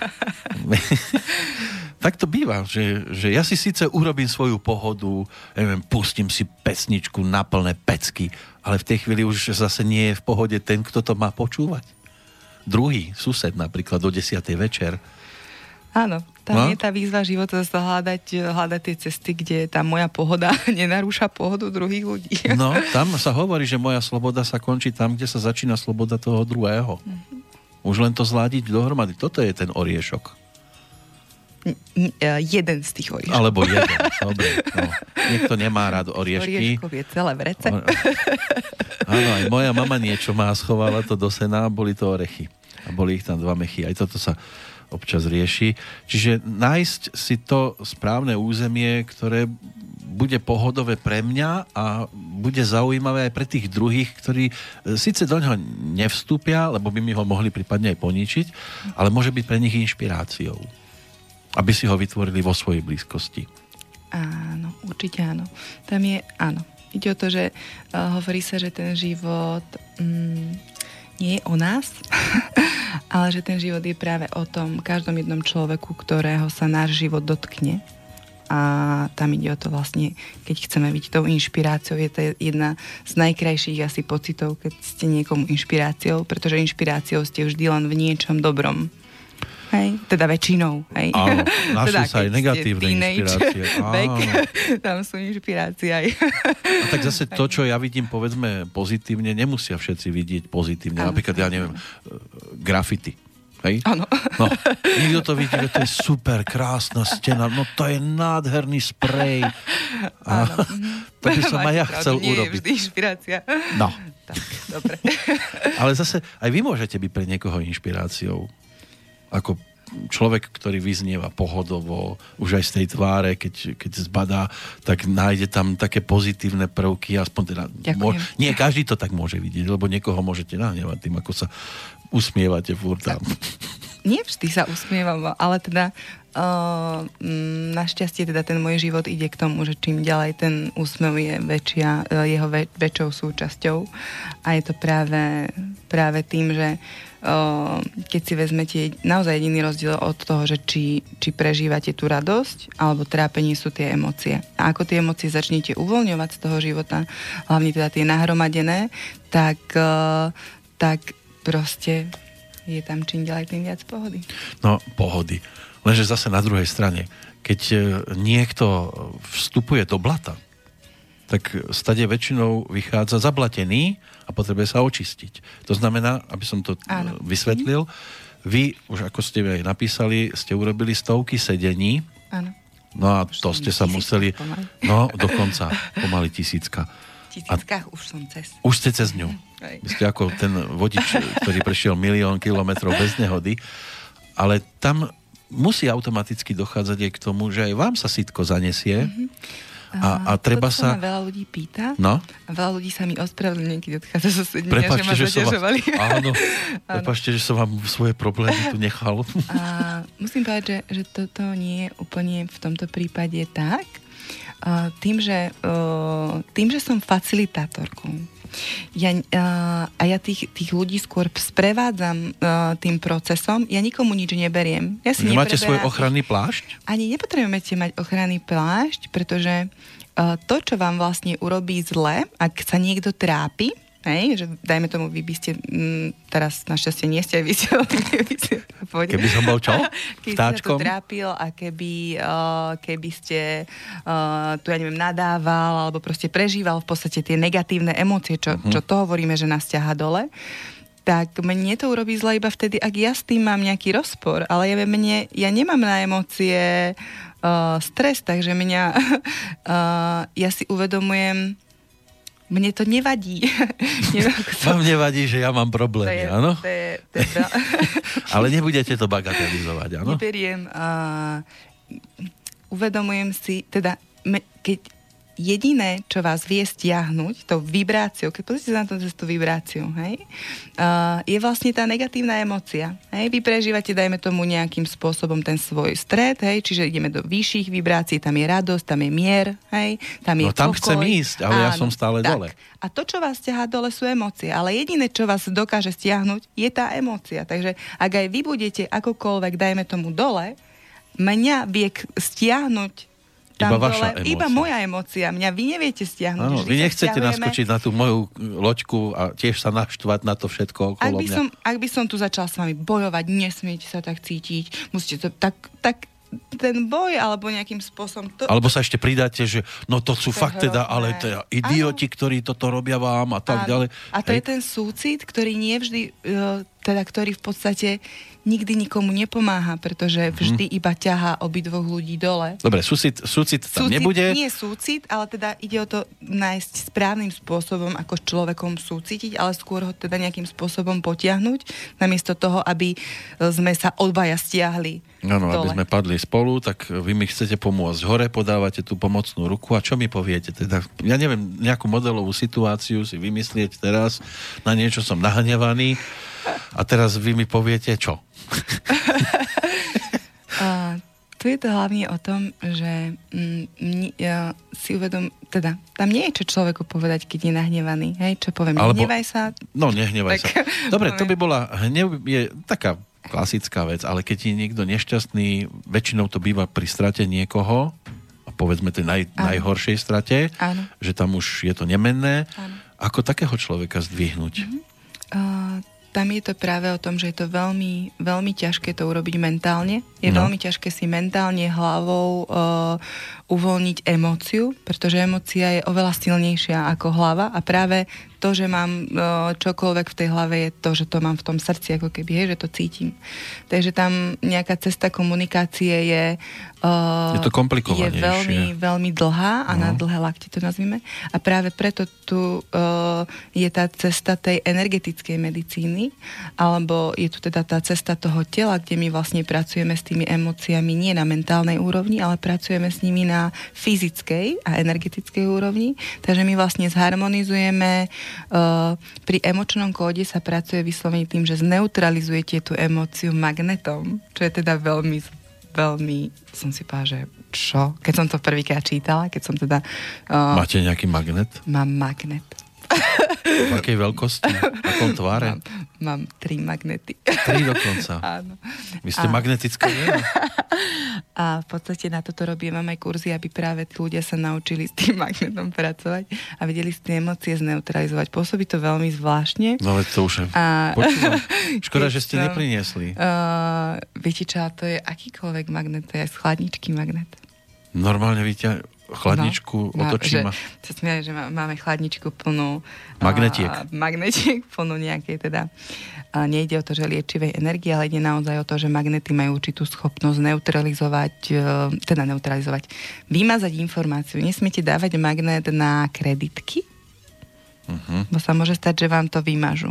*laughs* tak to býva, že, že ja si síce urobím svoju pohodu, neviem, pustím si pesničku na plné pecky, ale v tej chvíli už zase nie je v pohode ten, kto to má počúvať. Druhý, sused napríklad do 10. večer, Áno, tam no? je tá výzva života hľadať, hľadať tie cesty, kde tá moja pohoda *laughs* nenarúša pohodu druhých ľudí. No, *laughs* tam sa hovorí, že moja sloboda sa končí tam, kde sa začína sloboda toho druhého. Mm-hmm. Už len to zladiť dohromady. Toto je ten oriešok. N- jeden z tých orieškov. Alebo jeden, *laughs* dobre. No. Niekto nemá rád oriešky. Orieškov je celé v rece. Áno, aj moja mama niečo má, schovala to do sena, boli to orechy. A boli ich tam dva mechy. Aj toto sa občas rieši. Čiže nájsť si to správne územie, ktoré bude pohodové pre mňa a bude zaujímavé aj pre tých druhých, ktorí e, síce do neho nevstúpia, lebo by mi ho mohli prípadne aj poničiť, ale môže byť pre nich inšpiráciou. Aby si ho vytvorili vo svojej blízkosti. Áno, určite áno. Tam je, áno. Ide o to, že uh, hovorí sa, že ten život mm, nie je o nás, *laughs* ale že ten život je práve o tom každom jednom človeku, ktorého sa náš život dotkne. A tam ide o to vlastne, keď chceme byť tou inšpiráciou, je to jedna z najkrajších asi pocitov, keď ste niekomu inšpiráciou, pretože inšpiráciou ste vždy len v niečom dobrom. Hej, teda väčšinou. Hej. Áno, *laughs* teda, sa aj negatívne inšpirácie. *laughs* Back, tam sú inšpirácie aj. A tak zase *laughs* to, čo ja vidím, povedzme, pozitívne, nemusia všetci vidieť pozitívne. Áno, Napríklad, ja neviem, grafity. Hej? Áno. No, nikto to vidí, že to je super, krásna stena, no to je nádherný sprej. A to by som aj ja chcel nie urobiť. Nie je vždy inšpirácia. No. Tak, dobre. Ale zase aj vy môžete byť pre niekoho inšpiráciou ako človek, ktorý vyznieva pohodovo, už aj z tej tváre, keď, keď zbadá, tak nájde tam také pozitívne prvky, aspoň teda... Môž, nie, každý to tak môže vidieť, lebo niekoho môžete nahnevať tým, ako sa usmievate furt tam. *laughs* Nie vždy sa usmievam, ale teda uh, našťastie teda ten môj život ide k tomu, že čím ďalej ten úsmev je väčšia, uh, jeho väč- väčšou súčasťou a je to práve, práve tým, že uh, keď si vezmete naozaj jediný rozdiel od toho, že či, či prežívate tú radosť alebo trápenie sú tie emócie. A ako tie emócie začnete uvoľňovať z toho života, hlavne teda tie nahromadené, tak, tak proste je tam čím ďalej tým viac pohody. No, pohody. Lenže zase na druhej strane, keď e, niekto vstupuje do blata, tak stade väčšinou vychádza zablatený a potrebuje sa očistiť. To znamená, aby som to Áno. vysvetlil, vy, už ako ste aj napísali, ste urobili stovky sedení. Áno. No a to ste sa museli... Pomaly. No, dokonca. Pomaly tisícka. Tisíckach už som cez. Už ste cez ňu. Vy ste ako ten vodič, ktorý prešiel milión kilometrov bez nehody. Ale tam musí automaticky dochádzať aj k tomu, že aj vám sa sitko zanesie. Mm-hmm a, a treba sa... sa veľa ľudí pýta. No? A veľa ľudí sa mi ospravedlňuje, keď odchádza zo sedenia, že ma že zaťažovali. Vás, *laughs* áno, prepačte, že som vám svoje problémy tu nechal. A musím povedať, že, že toto nie je úplne v tomto prípade tak. Uh, tým, že, tým, že som facilitátorkou, ja, uh, a ja tých, tých ľudí skôr sprevádzam uh, tým procesom, ja nikomu nič neberiem. Ja si Máte svoj ochranný plášť? Ani nepotrebujete mať ochranný plášť, pretože uh, to, čo vám vlastne urobí zle, ak sa niekto trápi, Hej, že dajme tomu, vy by ste m, mm, teraz našťastie nie ste aj *laughs* vysielali. Keby som bol čo? *laughs* Keby Vtáčkom? sa trápil a keby, uh, keby ste uh, tu, ja neviem, nadával alebo proste prežíval v podstate tie negatívne emócie, čo, uh-huh. čo to hovoríme, že nás ťaha dole, tak mne to urobí zle iba vtedy, ak ja s tým mám nejaký rozpor. Ale ja, mne, ja nemám na emócie uh, stres, takže mňa, uh, *laughs* ja si uvedomujem, mne to nevadí. Vám *laughs* nevadí, že ja mám problémy, áno? To je, to je, to je Ale nebudete to bagatelizovať, áno? Neberiem. Uh, uvedomujem si, teda me, keď jediné, čo vás vie stiahnuť, to vibráciou, keď pozrite sa na to cez tú vibráciu, hej, uh, je vlastne tá negatívna emocia. Hej, vy prežívate, dajme tomu nejakým spôsobom ten svoj stred, hej, čiže ideme do vyšších vibrácií, tam je radosť, tam je mier, hej, tam je No tam pokoj. chcem ísť, ale Áno, ja som stále tak. dole. A to, čo vás ťahá dole, sú emócie, ale jediné, čo vás dokáže stiahnuť, je tá emócia. Takže ak aj vy budete akokoľvek, dajme tomu dole, mňa vie stiahnuť tam iba vaša dole, iba moja emócia. Mňa vy neviete stiahnuť. Áno, vy nechcete naskočiť na tú moju loďku a tiež sa naštvať na to všetko okolo ak by mňa. Som, ak by som tu začal s vami bojovať, nesmiete sa tak cítiť, musíte to tak, tak ten boj alebo nejakým spôsobom... To... Alebo sa ešte pridáte, že no to sú to fakt teda, ale teda idioti, ano. ktorí toto robia vám a tak ano. ďalej. A to Hej. je ten súcit, ktorý nie vždy, e, teda ktorý v podstate nikdy nikomu nepomáha, pretože mhm. vždy hmm. iba ťahá obidvoch ľudí dole. Dobre, súcit, súcit tam súcit, nebude. Nie súcit, ale teda ide o to nájsť správnym spôsobom, ako s človekom súcitiť, ale skôr ho teda nejakým spôsobom potiahnuť, namiesto toho, aby e, sme sa odbaja stiahli Áno, aby sme padli spolu, tak vy mi chcete pomôcť hore, podávate tú pomocnú ruku a čo mi poviete? Teda, ja neviem, nejakú modelovú situáciu si vymyslieť teraz, na niečo som nahnevaný a teraz vy mi poviete čo? *laughs* uh, tu je to hlavne o tom, že mm, ja si uvedom, teda tam nie je čo človeku povedať, keď je nahnevaný. Hej, čo poviem, Alebo, nehnevaj sa. No, nehnevaj tak, sa. *laughs* Dobre, to by bola, hnev je taká klasická vec, ale keď je niekto nešťastný, väčšinou to býva pri strate niekoho, a povedzme tej naj, najhoršej strate, Áno. že tam už je to nemenné. Áno. Ako takého človeka zdvihnúť? Mm-hmm. Uh, tam je to práve o tom, že je to veľmi, veľmi ťažké to urobiť mentálne. Je no. veľmi ťažké si mentálne hlavou uh, uvoľniť emóciu, pretože emócia je oveľa silnejšia ako hlava a práve to, že mám uh, čokoľvek v tej hlave je to, že to mám v tom srdci, ako keby, hej, že to cítim. Takže tam nejaká cesta komunikácie je Uh, je to Je veľmi, veľmi dlhá a no. na dlhé lakte to nazvime. A práve preto tu uh, je tá cesta tej energetickej medicíny, alebo je tu teda tá cesta toho tela, kde my vlastne pracujeme s tými emóciami nie na mentálnej úrovni, ale pracujeme s nimi na fyzickej a energetickej úrovni. Takže my vlastne zharmonizujeme, uh, pri emočnom kóde sa pracuje vyslovene tým, že zneutralizujete tú emóciu magnetom, čo je teda veľmi veľmi, som si povedala, že čo? Keď som to prvýkrát čítala, keď som teda... Uh, Máte nejaký magnet? Mám magnet. *laughs* V akej veľkosti? V akom tváre? Mám, mám tri magnety. Tri dokonca? *laughs* Áno. Vy ste a... magnetická *laughs* A v podstate na toto robíme aj kurzy, aby práve tí ľudia sa naučili s tým magnetom pracovať a vedeli si tie emócie zneutralizovať. Pôsobí to veľmi zvláštne. No ale to už je... A... Škoda, že ste som, nepriniesli. Uh, viete čo, to je akýkoľvek magnet, to je z chladničky magnet. Normálne vyťa chladničku no, otočím. Že, sa smiali, že máme chladničku plnú magnetiek. A, magnetiek plnú nejakej teda. A nejde o to, že liečivej energie, ale ide naozaj o to, že magnety majú určitú schopnosť neutralizovať, e, teda neutralizovať, vymazať informáciu. Nesmiete dávať magnet na kreditky, uh-huh. bo sa môže stať, že vám to vymažu.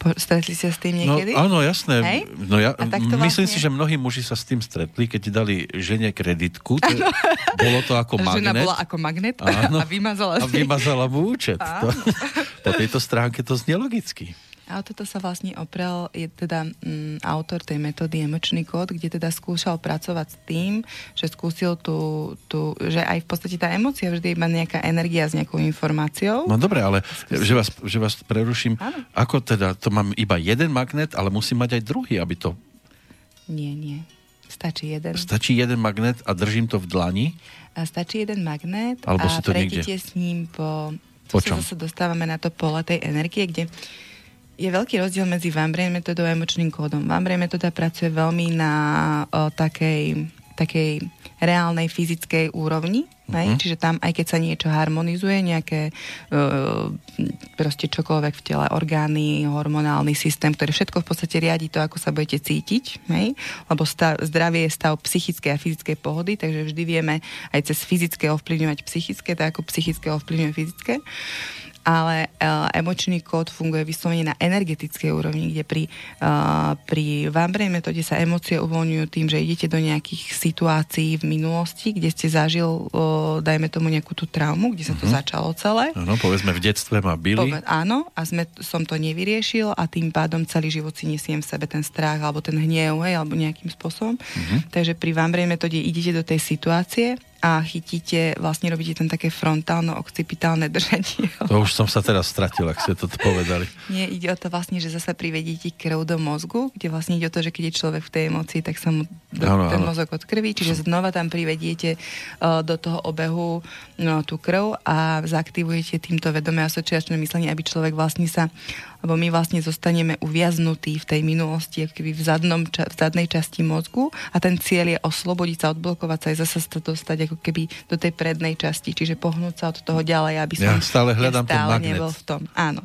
Stretli ste s tým no, niekedy? No, áno, jasné. Hej? No ja, vlastne... Myslím si, že mnohí muži sa s tým stretli, keď dali žene kreditku. To, bolo to ako *laughs* magnet. Žena bola ako magnet áno, a vymazala, a vymazala mu účet. To, *laughs* po tejto stránke to znie logicky. A o toto sa vlastne oprel je teda mm, autor tej metódy emočný kód, kde teda skúšal pracovať s tým, že skúsil tu, tu, že aj v podstate tá emocia vždy iba nejaká energia s nejakou informáciou. No dobre, ale že vás, že vás preruším. Áno. Ako teda, to mám iba jeden magnet, ale musím mať aj druhý, aby to... Nie, nie. Stačí jeden. Stačí jeden magnet a držím to v dlani? A stačí jeden magnet Alebo a prejdete s ním po... Po čom? sa zase dostávame na to pole tej energie, kde je veľký rozdiel medzi Vambrain metodou a emočným kódom. Vambrain metóda pracuje veľmi na o, takej, takej reálnej fyzickej úrovni, uh-huh. čiže tam aj keď sa niečo harmonizuje, nejaké uh, proste čokoľvek v tele, orgány, hormonálny systém, ktorý všetko v podstate riadi to, ako sa budete cítiť, hej? lebo stav, zdravie je stav psychickej a fyzickej pohody, takže vždy vieme aj cez fyzické ovplyvňovať psychické, tak ako psychické ovplyvňuje fyzické. Ale uh, emočný kód funguje vyslovene na energetickej úrovni, kde pri, uh, pri Vambrej metóde sa emócie uvoľňujú tým, že idete do nejakých situácií v minulosti, kde ste zažil, uh, dajme tomu nejakú tú traumu, kde sa to uh-huh. začalo celé. Áno, povedzme v detstve ma byli. Poved, áno, a sme, som to nevyriešil a tým pádom celý život si nesiem v sebe ten strach alebo ten hniev, hej, alebo nejakým spôsobom. Uh-huh. Takže pri Vambrej metóde idete do tej situácie a chytíte, vlastne robíte tam také frontálno-occipitálne držanie. *laughs* To už som sa teraz stratil, ak ste to povedali. Nie, ide o to vlastne, že zase privedíte krv do mozgu, kde vlastne ide o to, že keď je človek v tej emocii, tak sa mu ano, ten ano. mozog odkrví, čiže znova tam privediete uh, do toho obehu no, tú krv a zaktivujete týmto vedomé asociačné myslenie, aby človek vlastne sa lebo my vlastne zostaneme uviaznutí v tej minulosti, ako keby v, zadnom, v zadnej časti mozgu a ten cieľ je oslobodiť sa, odblokovať sa aj zase sa dostať ako keby do tej prednej časti, čiže pohnúť sa od toho ďalej, aby som ja stále hľadám ja stále ten nebol v tom. Áno.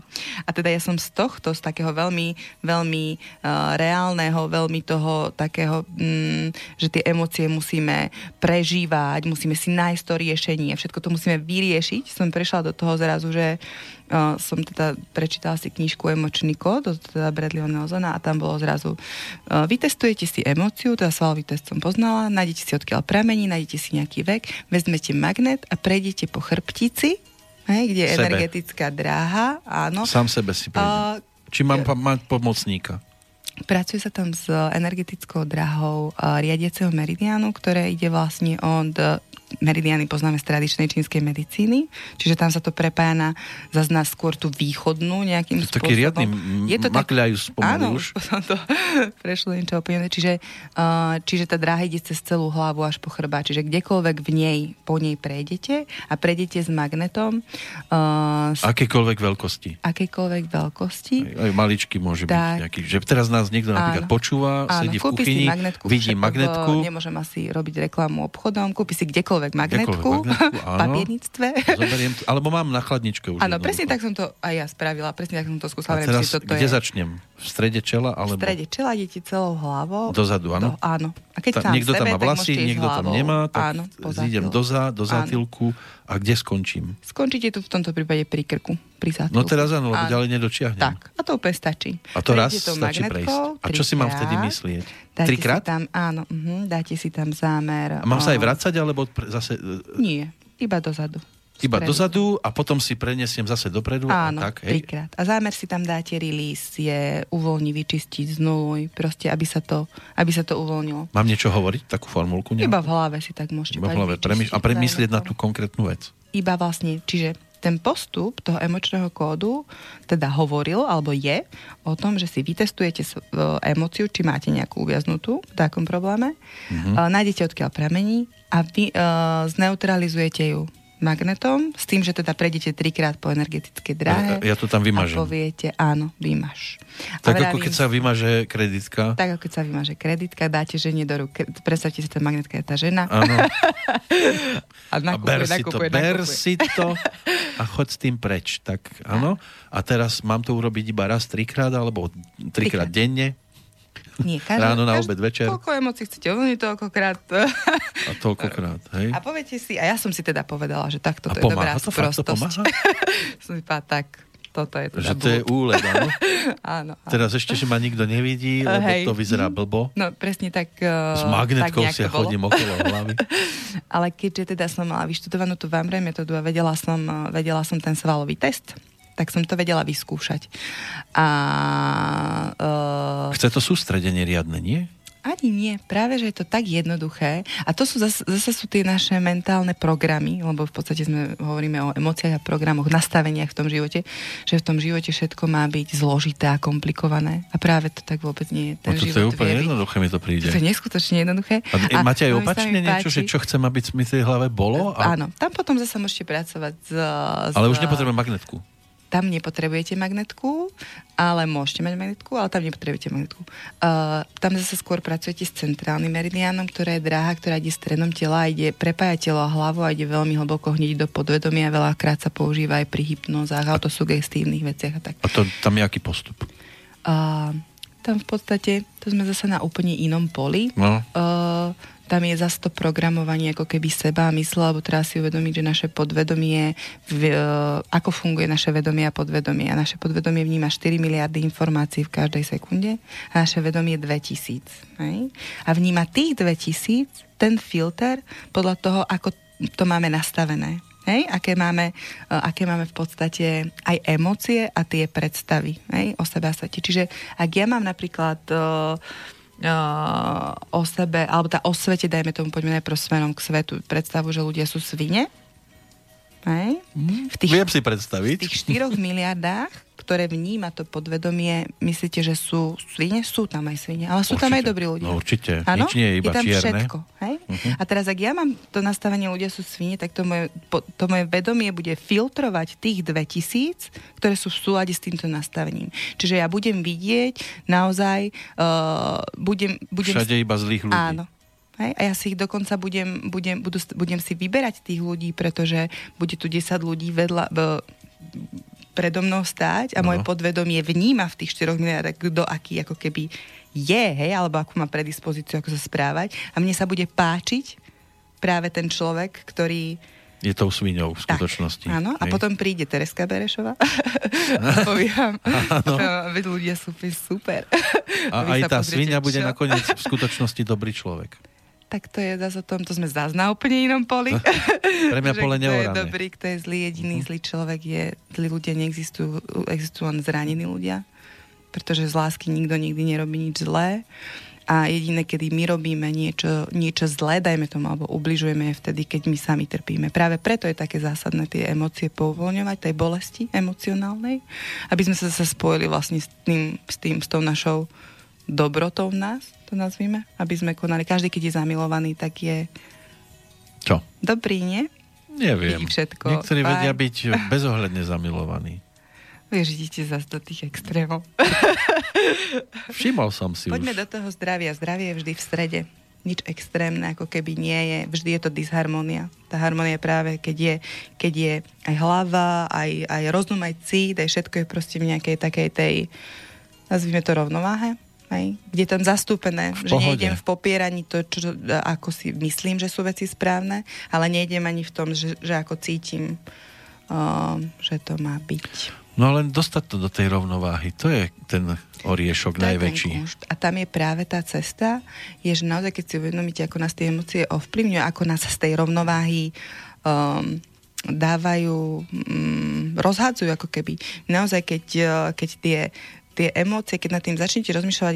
A teda ja som z tohto, z takého veľmi, veľmi uh, reálneho, veľmi toho takého, mm, že tie emócie musíme prežívať, musíme si nájsť to riešenie, všetko to musíme vyriešiť, som prešla do toho zrazu, že uh, som teda prečítala si knižku Emočný kód od teda Bradleyho Nelsona a tam bolo zrazu uh, vytestujete si emóciu, teda svalový test som poznala, nájdete si odkiaľ pramení, nájdete si nejaký vek, vezmete magnet a prejdete po chrbtici, hej, kde je sebe. energetická dráha, áno. Sám sebe si prejdem. Uh, Či mám mať pomocníka? Pracuje sa tam s energetickou drahou riadiaceho meridianu, ktoré ide vlastne od meridiany poznáme z tradičnej čínskej medicíny, čiže tam sa to prepája na zase na skôr tú východnú nejakým to spôsobom. Taký riadny je to tak, áno, už. *laughs* som to prešlo niečo úplne. Čiže, uh, čiže tá dráha ide cez celú hlavu až po chrbá. Čiže kdekoľvek v nej, po nej prejdete a prejdete s magnetom. Uh, s... Akékoľvek veľkosti. Akékoľvek veľkosti. Aj, aj maličky môže tak. byť nejaký. Že teraz nás niekto napríklad áno. počúva, áno, sedí v kuchyni, magnetku, vidí magnetku. Nemôžem asi robiť reklamu obchodom, kúpi si kdekoľvek kdekoľvek magnetku, *laughs* magnetku v papierníctve. Zoberiem, alebo mám na chladničke už. Áno, presne tak som to aj ja spravila, presne tak som to skúsala. A teraz, si, kde je... začnem? V strede čela? Alebo... V strede čela idete celou hlavou. Dozadu, áno? Do, áno. A keď Ta, niekto sebe, tam má vlasy, niekto tam nemá, tak áno, zídem doza, do zátilku a kde skončím? Skončíte tu v tomto prípade pri krku, pri zátilku. No teraz áno, lebo ďalej nedočiahnem. Tak, a to úplne stačí. A to raz stačí prejsť. A čo si mám vtedy myslieť? Dáte Trikrát? Si tam, áno, uh-huh, dáte si tam zámer. A mám sa aj vracať, alebo zase... Nie, iba dozadu. Iba Spredu. dozadu a potom si prenesiem zase dopredu. Áno, a tak, hej. trikrát. A zámer si tam dáte release, je uvoľni, vyčistiť, znuluj, proste, aby sa to, aby sa to uvoľnilo. Mám niečo hovoriť, takú formulku? Nejakú? Iba v hlave si tak môžete Iba v hlave premyš- a premyslieť na tú konkrétnu vec. Iba vlastne, čiže ten postup toho emočného kódu teda hovoril, alebo je o tom, že si vytestujete e, emóciu, či máte nejakú uviaznutú v takom probléme, mm-hmm. nájdete odkiaľ pramení a vy uh, zneutralizujete ju magnetom, s tým, že teda prejdete trikrát po energetickej dráhe. Ja, ja to tam vymažem. A poviete, áno, vymaž. Tak vravím, ako keď sa vymaže kreditka. Tak ako keď sa vymaže kreditka, dáte žene do rúk, predstavte si, tá magnetka je tá žena. Áno. *laughs* a, nakupuje, a ber si nakupuje, to, nakupuje. ber si to a choď s tým preč. Tak áno. A teraz mám to urobiť iba raz, trikrát, alebo trikrát, trikrát. denne? Nie, *laughs* každý, Ráno, na obed, večer. Koľko emócií chcete uvoľniť, toľkokrát. A toľkokrát, hej. A poviete si, a ja som si teda povedala, že takto to je dobrá to sprostosť. to pomáha? *laughs* som si povedala, tak, toto je teda Že to je úled, áno? *laughs* áno, áno. Teraz ešte, že ma nikto nevidí, lebo Hej. to vyzerá blbo. No presne tak. Uh, S magnetkou tak si ja chodím okolo hlavy. Ale keďže teda som mala vyštudovanú tú VAMRE metódu a vedela som, vedela som ten svalový test, tak som to vedela vyskúšať. A, uh, Chce to sústredenie riadne, nie? Ani nie, práve, že je to tak jednoduché. A to sú zase, zase sú tie naše mentálne programy, lebo v podstate sme hovoríme o emóciách a programoch, nastaveniach v tom živote, že v tom živote všetko má byť zložité a komplikované. A práve to tak vôbec nie je. Ten no to, život je úplne jednoduché, mi to príde. To je neskutočne jednoduché. A, a máte aj opačne niečo, páči, že čo chcem, aby mi tej hlave bolo? A... Áno, tam potom zase môžete pracovať s... Ale už nepotrebujem magnetku tam nepotrebujete magnetku, ale môžete mať magnetku, ale tam nepotrebujete magnetku. Uh, tam zase skôr pracujete s centrálnym meridiánom, ktorá je dráha, ktorá ide stredom tela ide, prepája telo a hlavu a ide veľmi hlboko hneď do podvedomia. Veľakrát sa používa aj pri hypnozách, autosugestívnych veciach a tak. A to, tam je aký postup? Uh, tam v podstate, to sme zase na úplne inom poli. No. Uh, tam je zase to programovanie ako keby seba a mysle, alebo treba si uvedomiť, že naše podvedomie, v, e, ako funguje naše vedomie a podvedomie. A naše podvedomie vníma 4 miliardy informácií v každej sekunde a naše vedomie 2000. Hej? A vníma tých 2000, ten filter, podľa toho, ako to máme nastavené. Hej? Aké, máme, e, aké máme v podstate aj emócie a tie predstavy hej? o sebe a svete. Čiže ak ja mám napríklad uh, o sebe, alebo tá o svete, dajme tomu, poďme najprv smerom k svetu, predstavu, že ľudia sú svine. Hej? Mm, v tých, Viem si predstaviť. V tých 4 *laughs* miliardách ktoré vníma to podvedomie, myslíte, že sú svine? Sú tam aj svine, ale sú určite. tam aj dobrí ľudia. No určite, ano? nič nie je iba je tam čierne. všetko. Hej? Uh-huh. A teraz, ak ja mám to nastavenie ľudia sú svine, tak to moje, to moje vedomie bude filtrovať tých 2000, ktoré sú v súlade s týmto nastavením. Čiže ja budem vidieť naozaj, uh, budem, budem... Všade iba zlých ľudí. Áno, Hej? A ja si ich dokonca budem, budem, budú, budem si vyberať tých ľudí, pretože bude tu 10 ľudí vedľa, predo mnou stáť a no. moje podvedomie vníma v tých 4 miliardách, kto aký ako keby je, hej, alebo akú má predispozíciu, ako sa správať. A mne sa bude páčiť práve ten človek, ktorý je tou sviňou v skutočnosti. Tak, áno, a potom príde Tereska Berešová *laughs* *laughs* povie vám, veď ľudia sú super. A aj tá svinia bude nakoniec v skutočnosti dobrý človek tak to je zase o tom, to sme zás na úplne inom poli. *laughs* Pre mňa *laughs* pole Kto je dobrý, kto je zlý, jediný uh-huh. zlý človek je, zlí ľudia neexistujú, existujú len zranení ľudia. pretože z lásky nikto nikdy nerobí nič zlé a jediné, kedy my robíme niečo, niečo zlé, dajme tomu, alebo ubližujeme je vtedy, keď my sami trpíme. Práve preto je také zásadné tie emócie pouvoľňovať, tej bolesti emocionálnej, aby sme sa zase spojili vlastne s tým, s tým, s tou našou dobrotou v nás, to nazvime, aby sme konali. Každý, keď je zamilovaný, tak je Čo? dobrý, nie? Neviem. Vidí všetko. Niektorí vedia byť bezohľadne zamilovaní. *laughs* Vieš, idete zase do tých extrémov. *laughs* Všimol som si Poďme už. do toho zdravia. Zdravie je vždy v strede. Nič extrémne, ako keby nie je. Vždy je to disharmónia. Tá harmonia je práve, keď je, keď je aj hlava, aj, aj rozum, aj cít, aj všetko je proste v nejakej takej tej, nazvime to rovnováhe. Hej? Kde tam zastúpené, V že pohode. nejdem v popieraní to, čo, ako si myslím, že sú veci správne, ale nejdem ani v tom, že, že ako cítim, uh, že to má byť. No len dostať to do tej rovnováhy, to je ten oriešok To je ten najväčší. kunšt. A tam je práve tá cesta, je, že naozaj, keď si uvedomíte, ako nás tie emócie ovplyvňujú, ako nás z tej rovnováhy um, dávajú, um, rozhádzajú ako keby. Naozaj, keď, uh, keď tie, tie emócie, keď nad tým začnete rozmýšľať,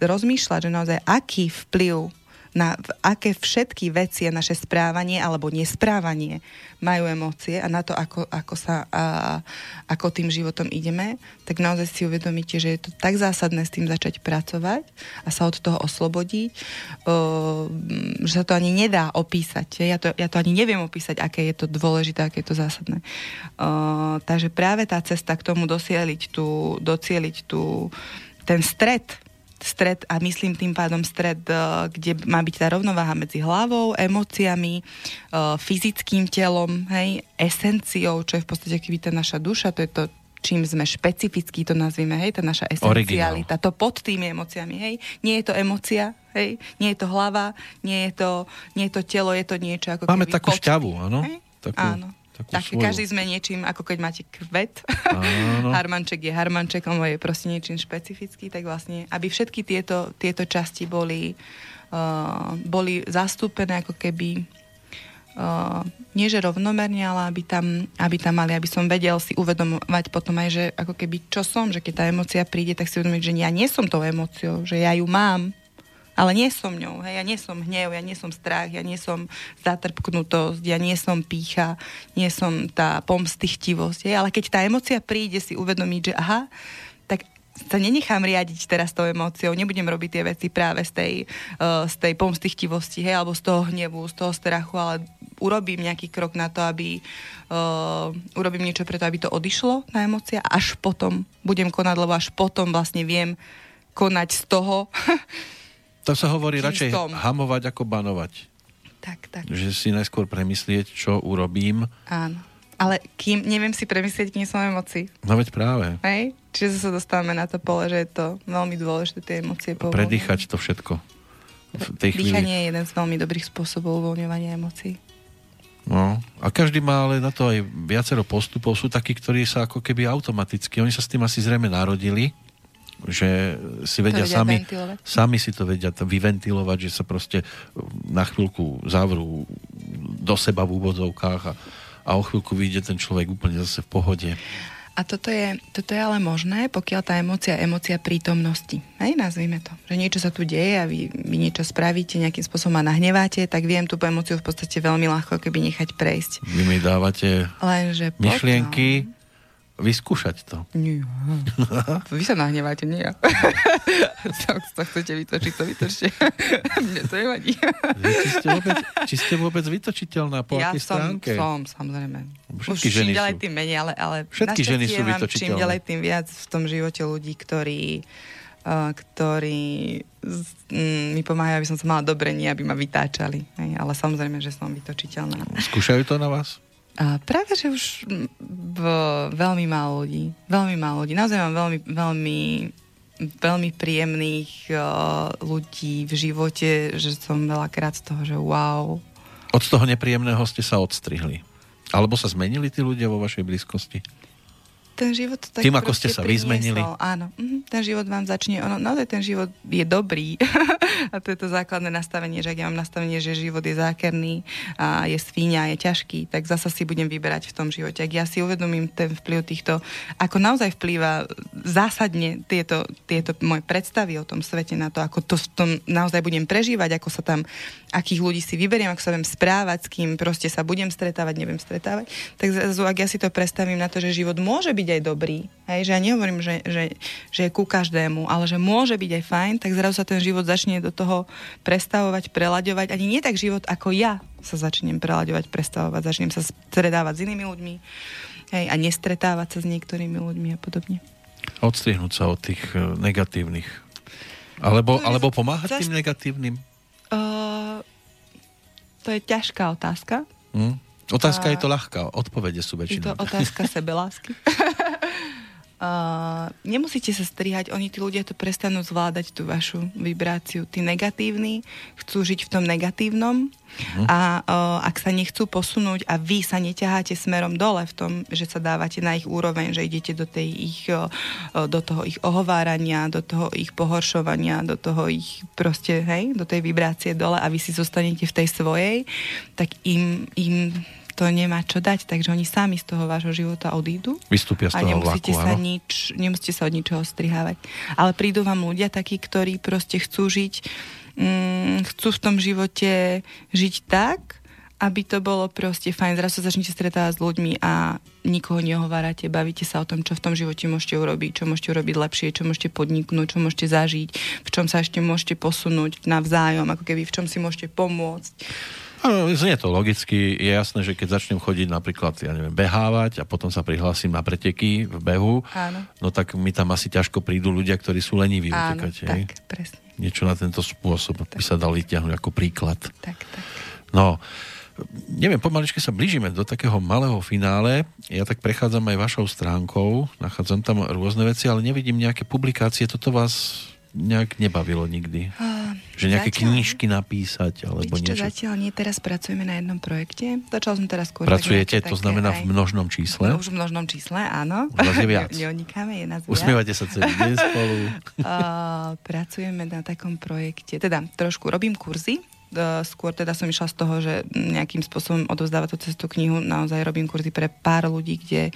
rozmýšľať, že naozaj aký vplyv na aké všetky veci a naše správanie alebo nesprávanie majú emócie a na to, ako, ako, sa, a, ako tým životom ideme, tak naozaj si uvedomíte, že je to tak zásadné s tým začať pracovať a sa od toho oslobodiť, o, že sa to ani nedá opísať. Ja to, ja to ani neviem opísať, aké je to dôležité, aké je to zásadné. O, takže práve tá cesta k tomu docieliť tú, docieliť tú, ten stred stred a myslím tým pádom stred, eh, kde má byť tá rovnováha medzi hlavou, emóciami, eh, fyzickým telom, hej, esenciou, čo je v podstate keby tá naša duša, to je to, čím sme špecifickí, to nazvime, hej, tá naša esencialita, to pod tými emóciami, hej. Nie je to emócia, hej, nie je to hlava, nie je to, nie je to telo, je to niečo ako Máme takú pod šťavu, áno? hej? Takú, áno. Takú Tak, svoju. každý sme niečím, ako keď máte kvet. Áno. *laughs* Harmanček je harmanček, on je proste niečím špecifický, tak vlastne, aby všetky tieto, tieto časti boli, uh, boli zastúpené ako keby uh, nie že rovnomerne, ale aby tam, aby tam mali, aby som vedel si uvedomovať potom aj, že ako keby čo som, že keď tá emocia príde, tak si uvedomiť, že ja nie som tou emóciou, že ja ju mám, ale nie som ňou, hej, ja nie som hnev, ja nie som strach, ja nie som zatrpknutosť, ja nie som pícha, nie som tá pomstichtivosť, hej, ale keď tá emocia príde, si uvedomiť, že aha, tak sa nenechám riadiť teraz tou emóciou, nebudem robiť tie veci práve z tej, uh, z tej pomstichtivosti, hej, alebo z toho hnevu, z toho strachu, ale urobím nejaký krok na to, aby uh, urobím niečo preto, aby to odišlo, tá emócia, a až potom budem konať, lebo až potom vlastne viem konať z toho, *laughs* To sa hovorí Čím radšej hamovať ako banovať. tak, tak. Že si najskôr premyslieť, čo urobím. Áno. Ale kým, neviem si premyslieť, kým som emócií. No veď práve. Hej? Čiže sa dostávame na to pole, že je to veľmi dôležité tie emócie povoľňovať. Predýchať to všetko. V tej. Dýchanie je jeden z veľmi dobrých spôsobov uvoľňovania emócií. No. A každý má ale na to aj viacero postupov. Sú takí, ktorí sa ako keby automaticky, oni sa s tým asi zrejme narodili, že si vedia, vedia sami, ventilovať. sami si to vedia vyventilovať, že sa proste na chvíľku zavrú do seba v úvodzovkách a, a o chvíľku vyjde ten človek úplne zase v pohode. A toto je, toto je ale možné, pokiaľ tá emócia je emócia prítomnosti. Hej, nazvime to. Že niečo sa tu deje a vy, vy niečo spravíte, nejakým spôsobom ma nahneváte, tak viem tú emóciu v podstate veľmi ľahko keby nechať prejsť. Vy mi dávate Lenže potom... vyskúšať to. Nie. *laughs* Vy sa nahneváte, nie ja. *laughs* to, to chcete vytočiť, to vytočte. Mne to nevadí. Či, ste vôbec, či ste vôbec vytočiteľná po ja akej som, stránke? som, samozrejme. Všetky Už ženy ďalej tým menej, ale, ale Všetky ženy sú vytočiteľné. Čím ďalej tým viac v tom živote ľudí, ktorí ktorí mm, mi pomáhajú, aby som sa mala dobre, nie aby ma vytáčali. Ale samozrejme, že som vytočiteľná. Skúšajú to na vás? A práve, že už v, veľmi málo ľudí. Veľmi málo ľudí. Naozaj mám veľmi, veľmi, veľmi príjemných uh, ľudí v živote, že som veľakrát z toho, že wow. Od toho nepríjemného ste sa odstrihli. Alebo sa zmenili tí ľudia vo vašej blízkosti? Ten život tak Tým, ako ste sa priniesol. Áno. Mhm. ten život vám začne, ono, naozaj ten život je dobrý *laughs* a to je to základné nastavenie, že ak ja mám nastavenie, že život je zákerný a je svíňa, je ťažký, tak zasa si budem vyberať v tom živote. Ak ja si uvedomím ten vplyv týchto, ako naozaj vplýva zásadne tieto, tieto moje predstavy o tom svete na to, ako to v tom naozaj budem prežívať, ako sa tam, akých ľudí si vyberiem, ako sa budem správať, s kým proste sa budem stretávať, nebudem stretávať, tak zrazu, ak ja si to predstavím na to, že život môže byť aj dobrý, hej, že ja nehovorím, že, že, že je ku každému, ale že môže byť aj fajn, tak zrazu sa ten život začne do toho prestavovať, prelaďovať. Ani nie tak život, ako ja sa začnem prelaďovať, prestavovať, začnem sa stretávať s inými ľuďmi hej, a nestretávať sa s niektorými ľuďmi a podobne. Odstrihnúť sa od tých e, negatívnych. Alebo, alebo pomáhať tým negatívnym? Uh, to je ťažká otázka. Hmm? Otázka a... je to ľahká, odpovede sú väčšinou. Je to otázka *laughs* sebelásky. *laughs* Uh, nemusíte sa strihať, oni tí ľudia to prestanú zvládať tú vašu vibráciu. Tí negatívni chcú žiť v tom negatívnom uh-huh. a uh, ak sa nechcú posunúť a vy sa neťaháte smerom dole v tom, že sa dávate na ich úroveň, že idete do, tej ich, uh, do toho ich ohovárania, do toho ich pohoršovania, do toho ich proste, hej, do tej vibrácie dole a vy si zostanete v tej svojej, tak im, im to nemá čo dať, takže oni sami z toho vášho života odídu. Vystúpia z toho a nemusíte vlaku, sa áno? nič, nemusíte sa od ničoho strihávať. Ale prídu vám ľudia takí, ktorí proste chcú žiť, mm, chcú v tom živote žiť tak, aby to bolo proste fajn. Zrazu sa začnete stretávať s ľuďmi a nikoho nehovárate, bavíte sa o tom, čo v tom živote môžete urobiť, čo môžete urobiť lepšie, čo môžete podniknúť, čo môžete zažiť, v čom sa ešte môžete posunúť navzájom, ako keby v čom si môžete pomôcť. Ano, znie to logicky. Je jasné, že keď začnem chodiť napríklad, ja neviem, behávať a potom sa prihlásim na preteky v behu, Áno. no tak mi tam asi ťažko prídu ľudia, ktorí sú leniví Áno, utekať. tak, hej? presne. Niečo na tento spôsob tak. by sa dal vyťahnuť ako príklad. Tak, tak. No, neviem, pomaličke sa blížime do takého malého finále. Ja tak prechádzam aj vašou stránkou, nachádzam tam rôzne veci, ale nevidím nejaké publikácie. Toto vás nejak nebavilo nikdy? Uh, že nejaké zatiaľ, knižky napísať alebo niečo? Čo, zatiaľ nie, teraz pracujeme na jednom projekte. Začal som teraz skôr. Pracujete, to znamená aj, v množnom čísle? Už v množnom čísle, áno. Už je viac. *laughs* Neonikáme, je nás viac. Usmievate sa celý deň spolu. Uh, *laughs* pracujeme na takom projekte, teda trošku robím kurzy, skôr teda som išla z toho, že nejakým spôsobom odovzdávať tú cestu knihu. Naozaj robím kurzy pre pár ľudí, kde e,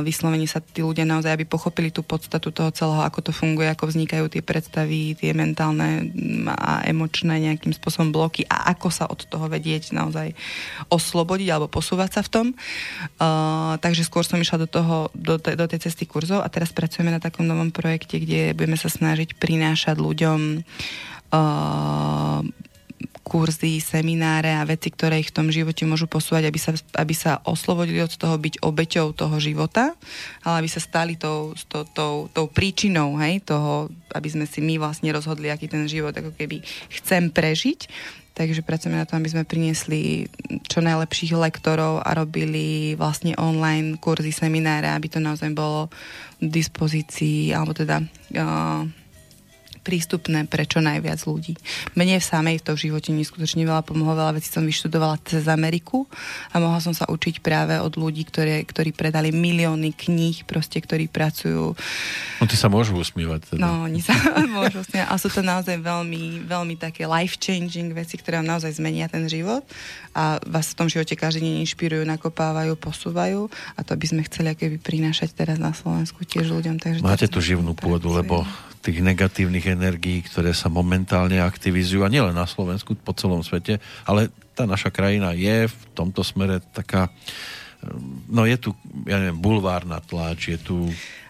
vyslovene sa tí ľudia naozaj, aby pochopili tú podstatu toho celého, ako to funguje, ako vznikajú tie predstavy, tie mentálne a emočné nejakým spôsobom bloky a ako sa od toho vedieť naozaj oslobodiť alebo posúvať sa v tom. Uh, takže skôr som išla do, toho, do, te, do tej cesty kurzov a teraz pracujeme na takom novom projekte, kde budeme sa snažiť prinášať ľuďom uh, kurzy, semináre a veci, ktoré ich v tom živote môžu posúvať, aby sa, aby sa oslobodili od toho byť obeťou toho života, ale aby sa stali tou, tou, tou, tou príčinou hej, toho, aby sme si my vlastne rozhodli, aký ten život ako keby chcem prežiť. Takže pracujeme na tom, aby sme priniesli čo najlepších lektorov a robili vlastne online kurzy, semináre, aby to naozaj bolo v dispozícii, alebo teda uh, prístupné pre čo najviac ľudí. Mne v samej v tom živote neskutočne veľa pomohlo, veľa vecí som vyštudovala cez Ameriku a mohla som sa učiť práve od ľudí, ktoré, ktorí predali milióny kníh, proste, ktorí pracujú. No ty sa môžu usmievať. Teda. No, oni sa *laughs* môžu usmievať. A sú to naozaj veľmi, veľmi také life-changing veci, ktoré vám naozaj zmenia ten život a vás v tom živote každý deň inšpirujú, nakopávajú, posúvajú a to by sme chceli akéby prinášať teraz na Slovensku tiež ľuďom. Takže Máte tú živnú pôdu, lebo tých negatívnych energií, ktoré sa momentálne aktivizujú a nielen na Slovensku, po celom svete, ale tá naša krajina je v tomto smere taká no je tu, ja neviem, bulvárna tlač, je tu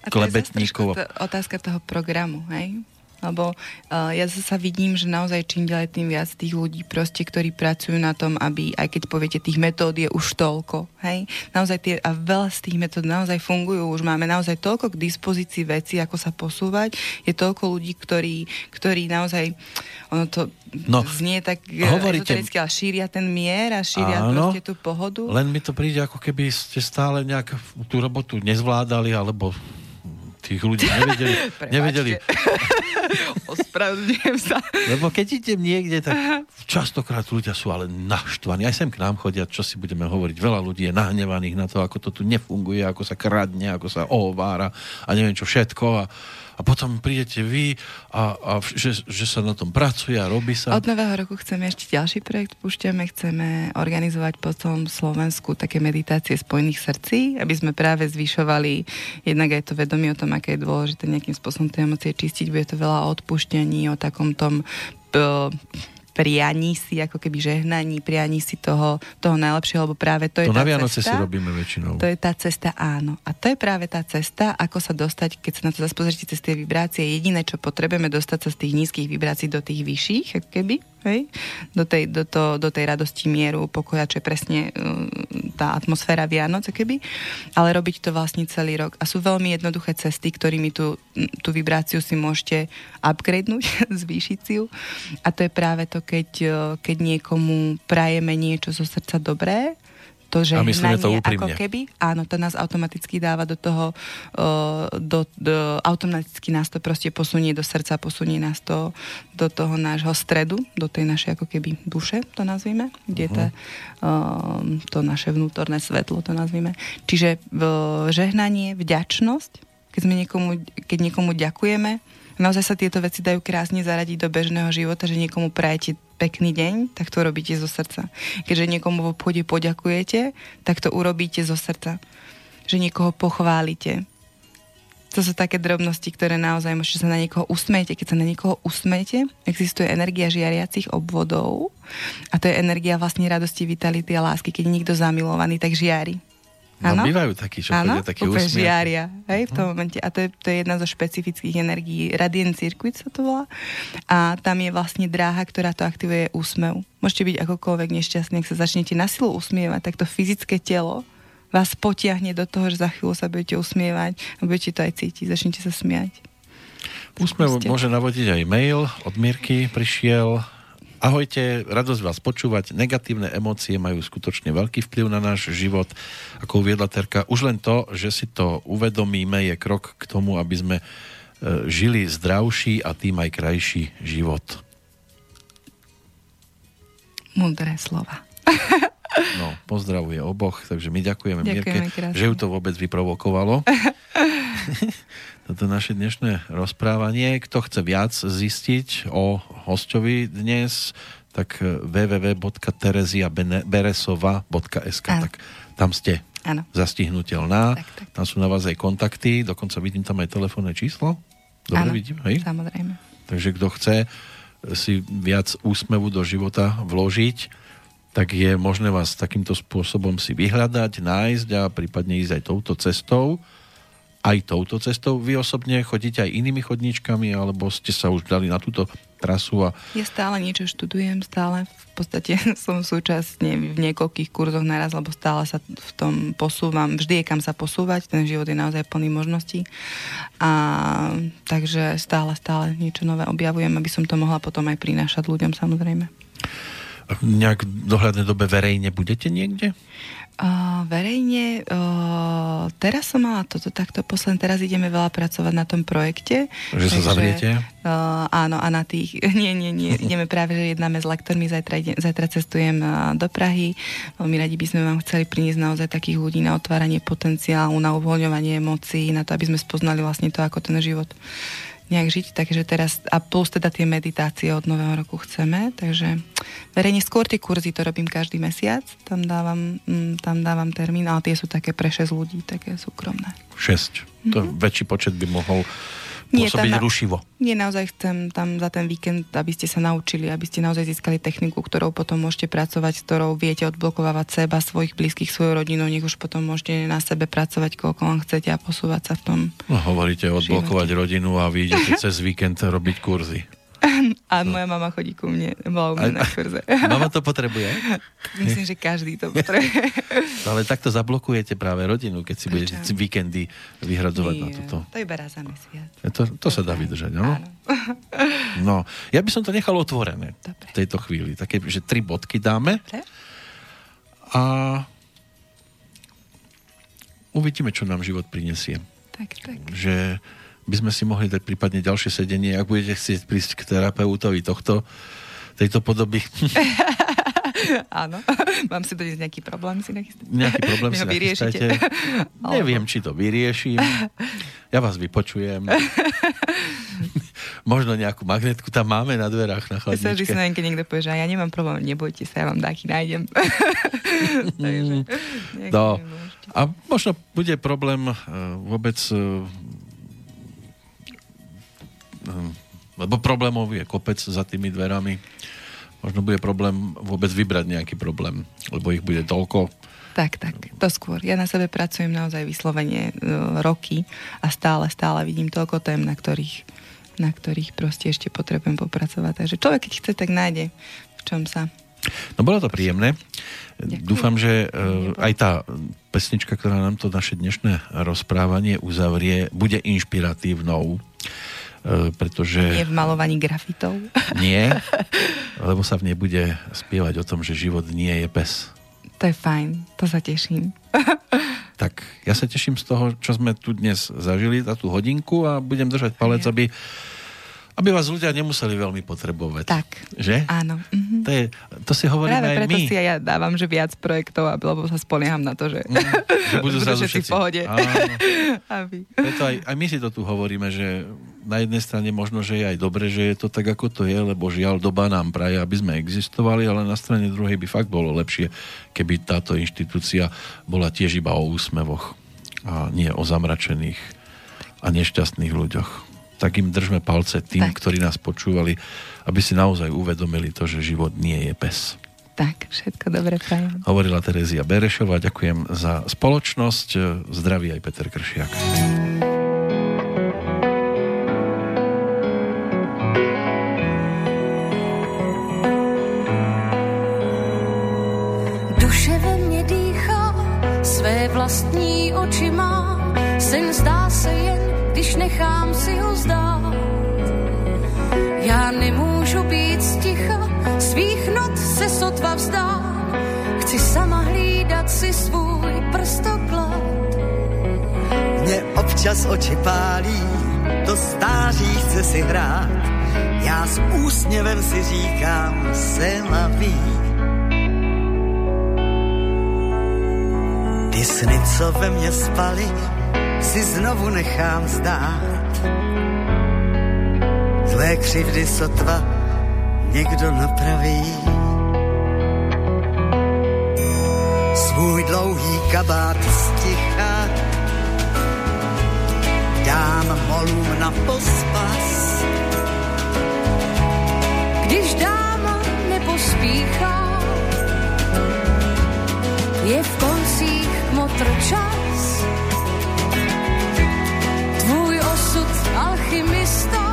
klebetníkov. A to je otázka toho programu, hej? Lebo uh, ja sa vidím, že naozaj čím ďalej tým viac tých ľudí proste, ktorí pracujú na tom, aby, aj keď poviete, tých metód je už toľko, hej, naozaj tie, a veľa z tých metód naozaj fungujú, už máme naozaj toľko k dispozícii veci, ako sa posúvať, je toľko ľudí, ktorí, ktorí naozaj, ono to no, znie tak eh, hovoríte, ale šíria ten mier a šíria áno, proste tú pohodu. Len mi to príde, ako keby ste stále nejak tú robotu nezvládali, alebo tých ľudí nevedeli. *laughs* nevedeli. *laughs* Ospravedlňujem sa. Lebo keď idem niekde, tak častokrát ľudia sú ale naštvaní. Aj sem k nám chodia, čo si budeme hovoriť. Veľa ľudí je nahnevaných na to, ako to tu nefunguje, ako sa kradne, ako sa ohovára a neviem čo všetko. A, a potom prídete vy a, a že, že sa na tom pracuje a robí sa. Od nového roku chceme ešte ďalší projekt púšťame, chceme organizovať po celom Slovensku také meditácie spojených srdcí, aby sme práve zvyšovali jednak aj to vedomie o tom, aké je dôležité nejakým spôsobom tie emócie čistiť, bude to veľa o odpúšťaní, o takom tom prianí si, ako keby žehnaní, prianí si toho, toho najlepšieho, lebo práve to, to je tá na Vianoce cesta. si robíme väčšinou. To je tá cesta, áno. A to je práve tá cesta, ako sa dostať, keď sa na to zase pozrite cez tie vibrácie. Jediné, čo potrebujeme, dostať sa z tých nízkych vibrácií do tých vyšších, keby, hej? Do, tej, do, to, do tej radosti, mieru, pokoja, čo je presne uh, tá atmosféra Vianoc, keby. Ale robiť to vlastne celý rok. A sú veľmi jednoduché cesty, ktorými tú, tú vibráciu si môžete upgradenúť, *laughs* zvýšiť si ju. A to je práve to, keď, e, keď niekomu prajeme niečo zo srdca dobré, to, že a myslíme to ako keby, áno, to nás automaticky dáva do toho, do, do, automaticky nás to proste posunie do srdca, posunie nás to do toho nášho stredu, do tej našej ako keby duše, to nazvime, kde uh-huh. to, uh, to naše vnútorné svetlo, to nazvime. Čiže žehnanie, vďačnosť, keď, sme niekomu, keď niekomu ďakujeme, naozaj sa tieto veci dajú krásne zaradiť do bežného života, že niekomu prajete pekný deň, tak to robíte zo srdca. Keďže niekomu v obchode poďakujete, tak to urobíte zo srdca. Že niekoho pochválite. To sú také drobnosti, ktoré naozaj môžete sa na niekoho usmejete. Keď sa na niekoho usmejete, existuje energia žiariacich obvodov a to je energia vlastne radosti, vitality a lásky. Keď niekto zamilovaný, tak žiari. No, ano? bývajú takí, čo ano? chodia takí úsmievky. žiaria, hej, v tom uh-huh. momente. A to je, to je jedna zo špecifických energií. Radiant Circuit sa to volá. A tam je vlastne dráha, ktorá to aktivuje úsmev. Môžete byť akokoľvek nešťastný, ak sa začnete na silu usmievať, tak to fyzické telo vás potiahne do toho, že za chvíľu sa budete usmievať a budete to aj cítiť. Začnete sa smiať. Úsmev môže navodiť aj mail od Mirky. Prišiel Ahojte, radosť vás počúvať. Negatívne emócie majú skutočne veľký vplyv na náš život. Ako uviedla Terka, už len to, že si to uvedomíme, je krok k tomu, aby sme e, žili zdravší a tým aj krajší život. Múdre slova. No, pozdravuje oboch, takže my ďakujeme, ďakujeme Mirke, že ju to vôbec vyprovokovalo. *laughs* Toto naše dnešné rozprávanie. Kto chce viac zistiť o hostovi dnes, tak eh, www.tereziaberesova.sk tak tam ste ano. zastihnutelná. Tak, tak. Tam sú na vás aj kontakty, dokonca vidím tam aj telefónne číslo. Dobre ano, vidím, hej? samozrejme. Takže kto chce si viac úsmevu do života vložiť, tak je možné vás takýmto spôsobom si vyhľadať, nájsť a prípadne ísť aj touto cestou aj touto cestou. Vy osobne chodíte aj inými chodníčkami, alebo ste sa už dali na túto trasu? A... Ja stále niečo študujem, stále v podstate *laughs* som súčasne v niekoľkých kurzoch naraz, lebo stále sa v tom posúvam. Vždy je kam sa posúvať, ten život je naozaj plný možností. A takže stále, stále niečo nové objavujem, aby som to mohla potom aj prinášať ľuďom samozrejme. Nejak v dohľadnej dobe verejne budete niekde? Uh, verejne, uh, teraz som mala toto takto posledné, teraz ideme veľa pracovať na tom projekte. Že takže, sa zavriete? Uh, áno, a na tých, *laughs* nie, nie, nie, ideme práve, že jednáme s lektormi, zajtra, ide, zajtra cestujem uh, do Prahy, veľmi radi by sme vám chceli priniesť naozaj takých ľudí na otváranie potenciálu, na uvoľňovanie emócií, na to, aby sme spoznali vlastne to, ako ten život nejak žiť, takže teraz, a plus teda tie meditácie od nového roku chceme, takže verejne skôr tie kurzy to robím každý mesiac, tam dávam, mm, tam dávam termín, ale tie sú také pre 6 ľudí, také súkromné. 6, mm-hmm. to mhm. väčší počet by mohol nie, pôsobiť na, rušivo. Nie, naozaj chcem tam za ten víkend, aby ste sa naučili, aby ste naozaj získali techniku, ktorou potom môžete pracovať, s ktorou viete odblokovať seba, svojich blízkych, svoju rodinu, nech už potom môžete na sebe pracovať, koľko vám chcete a posúvať sa v tom. No, hovoríte odblokovať živote. rodinu a vy idete cez víkend robiť kurzy. A moja mama chodí ku mne, bola u mňa na kurze. Mama to potrebuje? *laughs* Myslím, že každý to potrebuje. *laughs* Ale takto zablokujete práve rodinu, keď si budete víkendy vyhradzovať Nie, na toto. To iba raz za mesiac. To, to sa dá vydržať, no? *laughs* No, ja by som to nechal otvorené Dobre. v tejto chvíli. Také, že tri bodky dáme. Dobre. A uvidíme, čo nám život prinesie. Tak, tak. Že by sme si mohli dať prípadne ďalšie sedenie, ak budete chcieť prísť k terapeutovi tohto, tejto podoby. *laughs* Áno, *laughs* mám si doniesť nejaký problém si nachystať. Nejaký problém si nachystajte. *laughs* Neviem, či to vyrieším. Ja vás vypočujem. Možno nejakú magnetku tam máme na dverách na chladničke. Ja sa keď niekto povie, že ja nemám problém, nebojte sa, ja vám taký nájdem. Takže, no. A možno bude problém uh, vôbec uh, lebo problémov je kopec za tými dverami. Možno bude problém vôbec vybrať nejaký problém, lebo ich bude toľko. Tak, tak, to skôr. Ja na sebe pracujem naozaj vyslovene uh, roky a stále, stále vidím toľko tém, na ktorých, na ktorých proste ešte potrebujem popracovať. Takže človek, keď chce, tak nájde v čom sa No bolo to príjemné. Ďakujem. Dúfam, že uh, aj tá pesnička, ktorá nám to naše dnešné rozprávanie uzavrie, bude inšpiratívnou E, pretože... Nie v malovaní grafitov. *laughs* Nie, *laughs* lebo sa v nej bude spievať o tom, že život nie je pes. To je fajn, to sa teším. *laughs* tak ja sa teším z toho, čo sme tu dnes zažili za tú hodinku a budem držať palec, aby aby vás ľudia nemuseli veľmi potrebovať. Tak. Že? Áno. Mm-hmm. To, je, to si hovoríme Práve aj preto my. si aj ja dávam, že viac projektov, lebo sa spolieham na to, že, mm, že budú zrazu všetci v pohode. aby. Preto aj, aj my si to tu hovoríme, že na jednej strane možno, že je aj dobre, že je to tak, ako to je, lebo žiaľ doba nám praje, aby sme existovali, ale na strane druhej by fakt bolo lepšie, keby táto inštitúcia bola tiež iba o úsmevoch a nie o zamračených a nešťastných ľuďoch tak im držme palce tým, tak. ktorí nás počúvali, aby si naozaj uvedomili to, že život nie je pes. Tak, všetko dobre prajem. Hovorila Terezia Berešová, ďakujem za spoločnosť. Zdraví aj Peter Kršiak. Vlastní oči sen zdá se jen když nechám si ho zdát. Já nemůžu být sticha, svých not se sotva vzdá. Chci sama hlídat si svůj prstoklad. Mě občas oči pálí, do stáří chce si hrát. Já s úsměvem si říkám, se laví. Ty sny, co ve mně spaly, si znovu nechám zdát. Tvé křivdy sotva někdo napraví. Svůj dlouhý kabát sticha dám molům na pospas. Když dáma nepospíchá, je v koncích motr čas alchymista.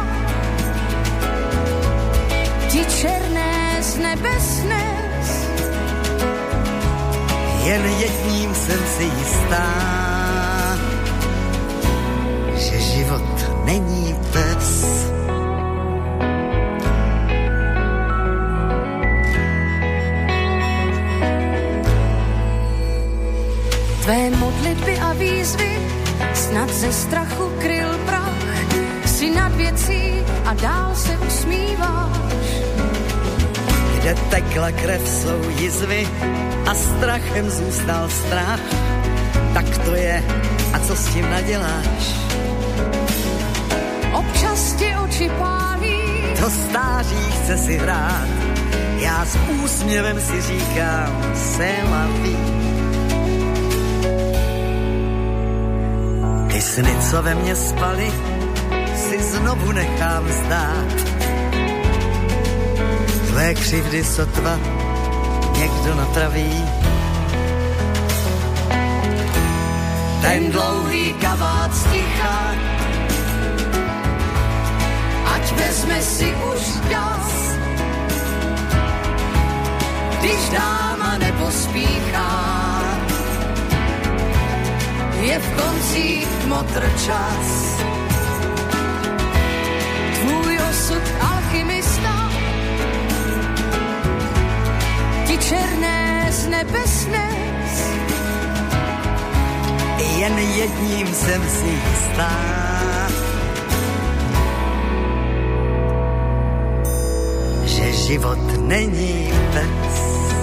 Ti černé z nebes nes. Jen jedním jsem si jistá, že život není snad ze strachu kryl prach si nad věcí a dál se usmíváš. Kde tekla krev, jsou jizvy a strachem zůstal strach. Tak to je, a co s tím naděláš? Občas ti oči pálí. To stáří chce si hrát. Já s úsměvem si říkám, se laví. Ty sny, co ve mně spaly, si znovu nechám zdát. Tvé křivdy sotva někdo napraví. Ten dlouhý kabát sticha, ať vezme si už čas. Když dáma nepospíchá, je v koncích motr čas osud alchymista. Ti černé z nebes. Jen jedním jsem si jistá. Že život není pes.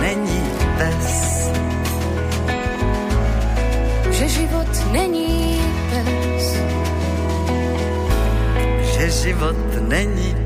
Není pes. Že život není pes. Že život není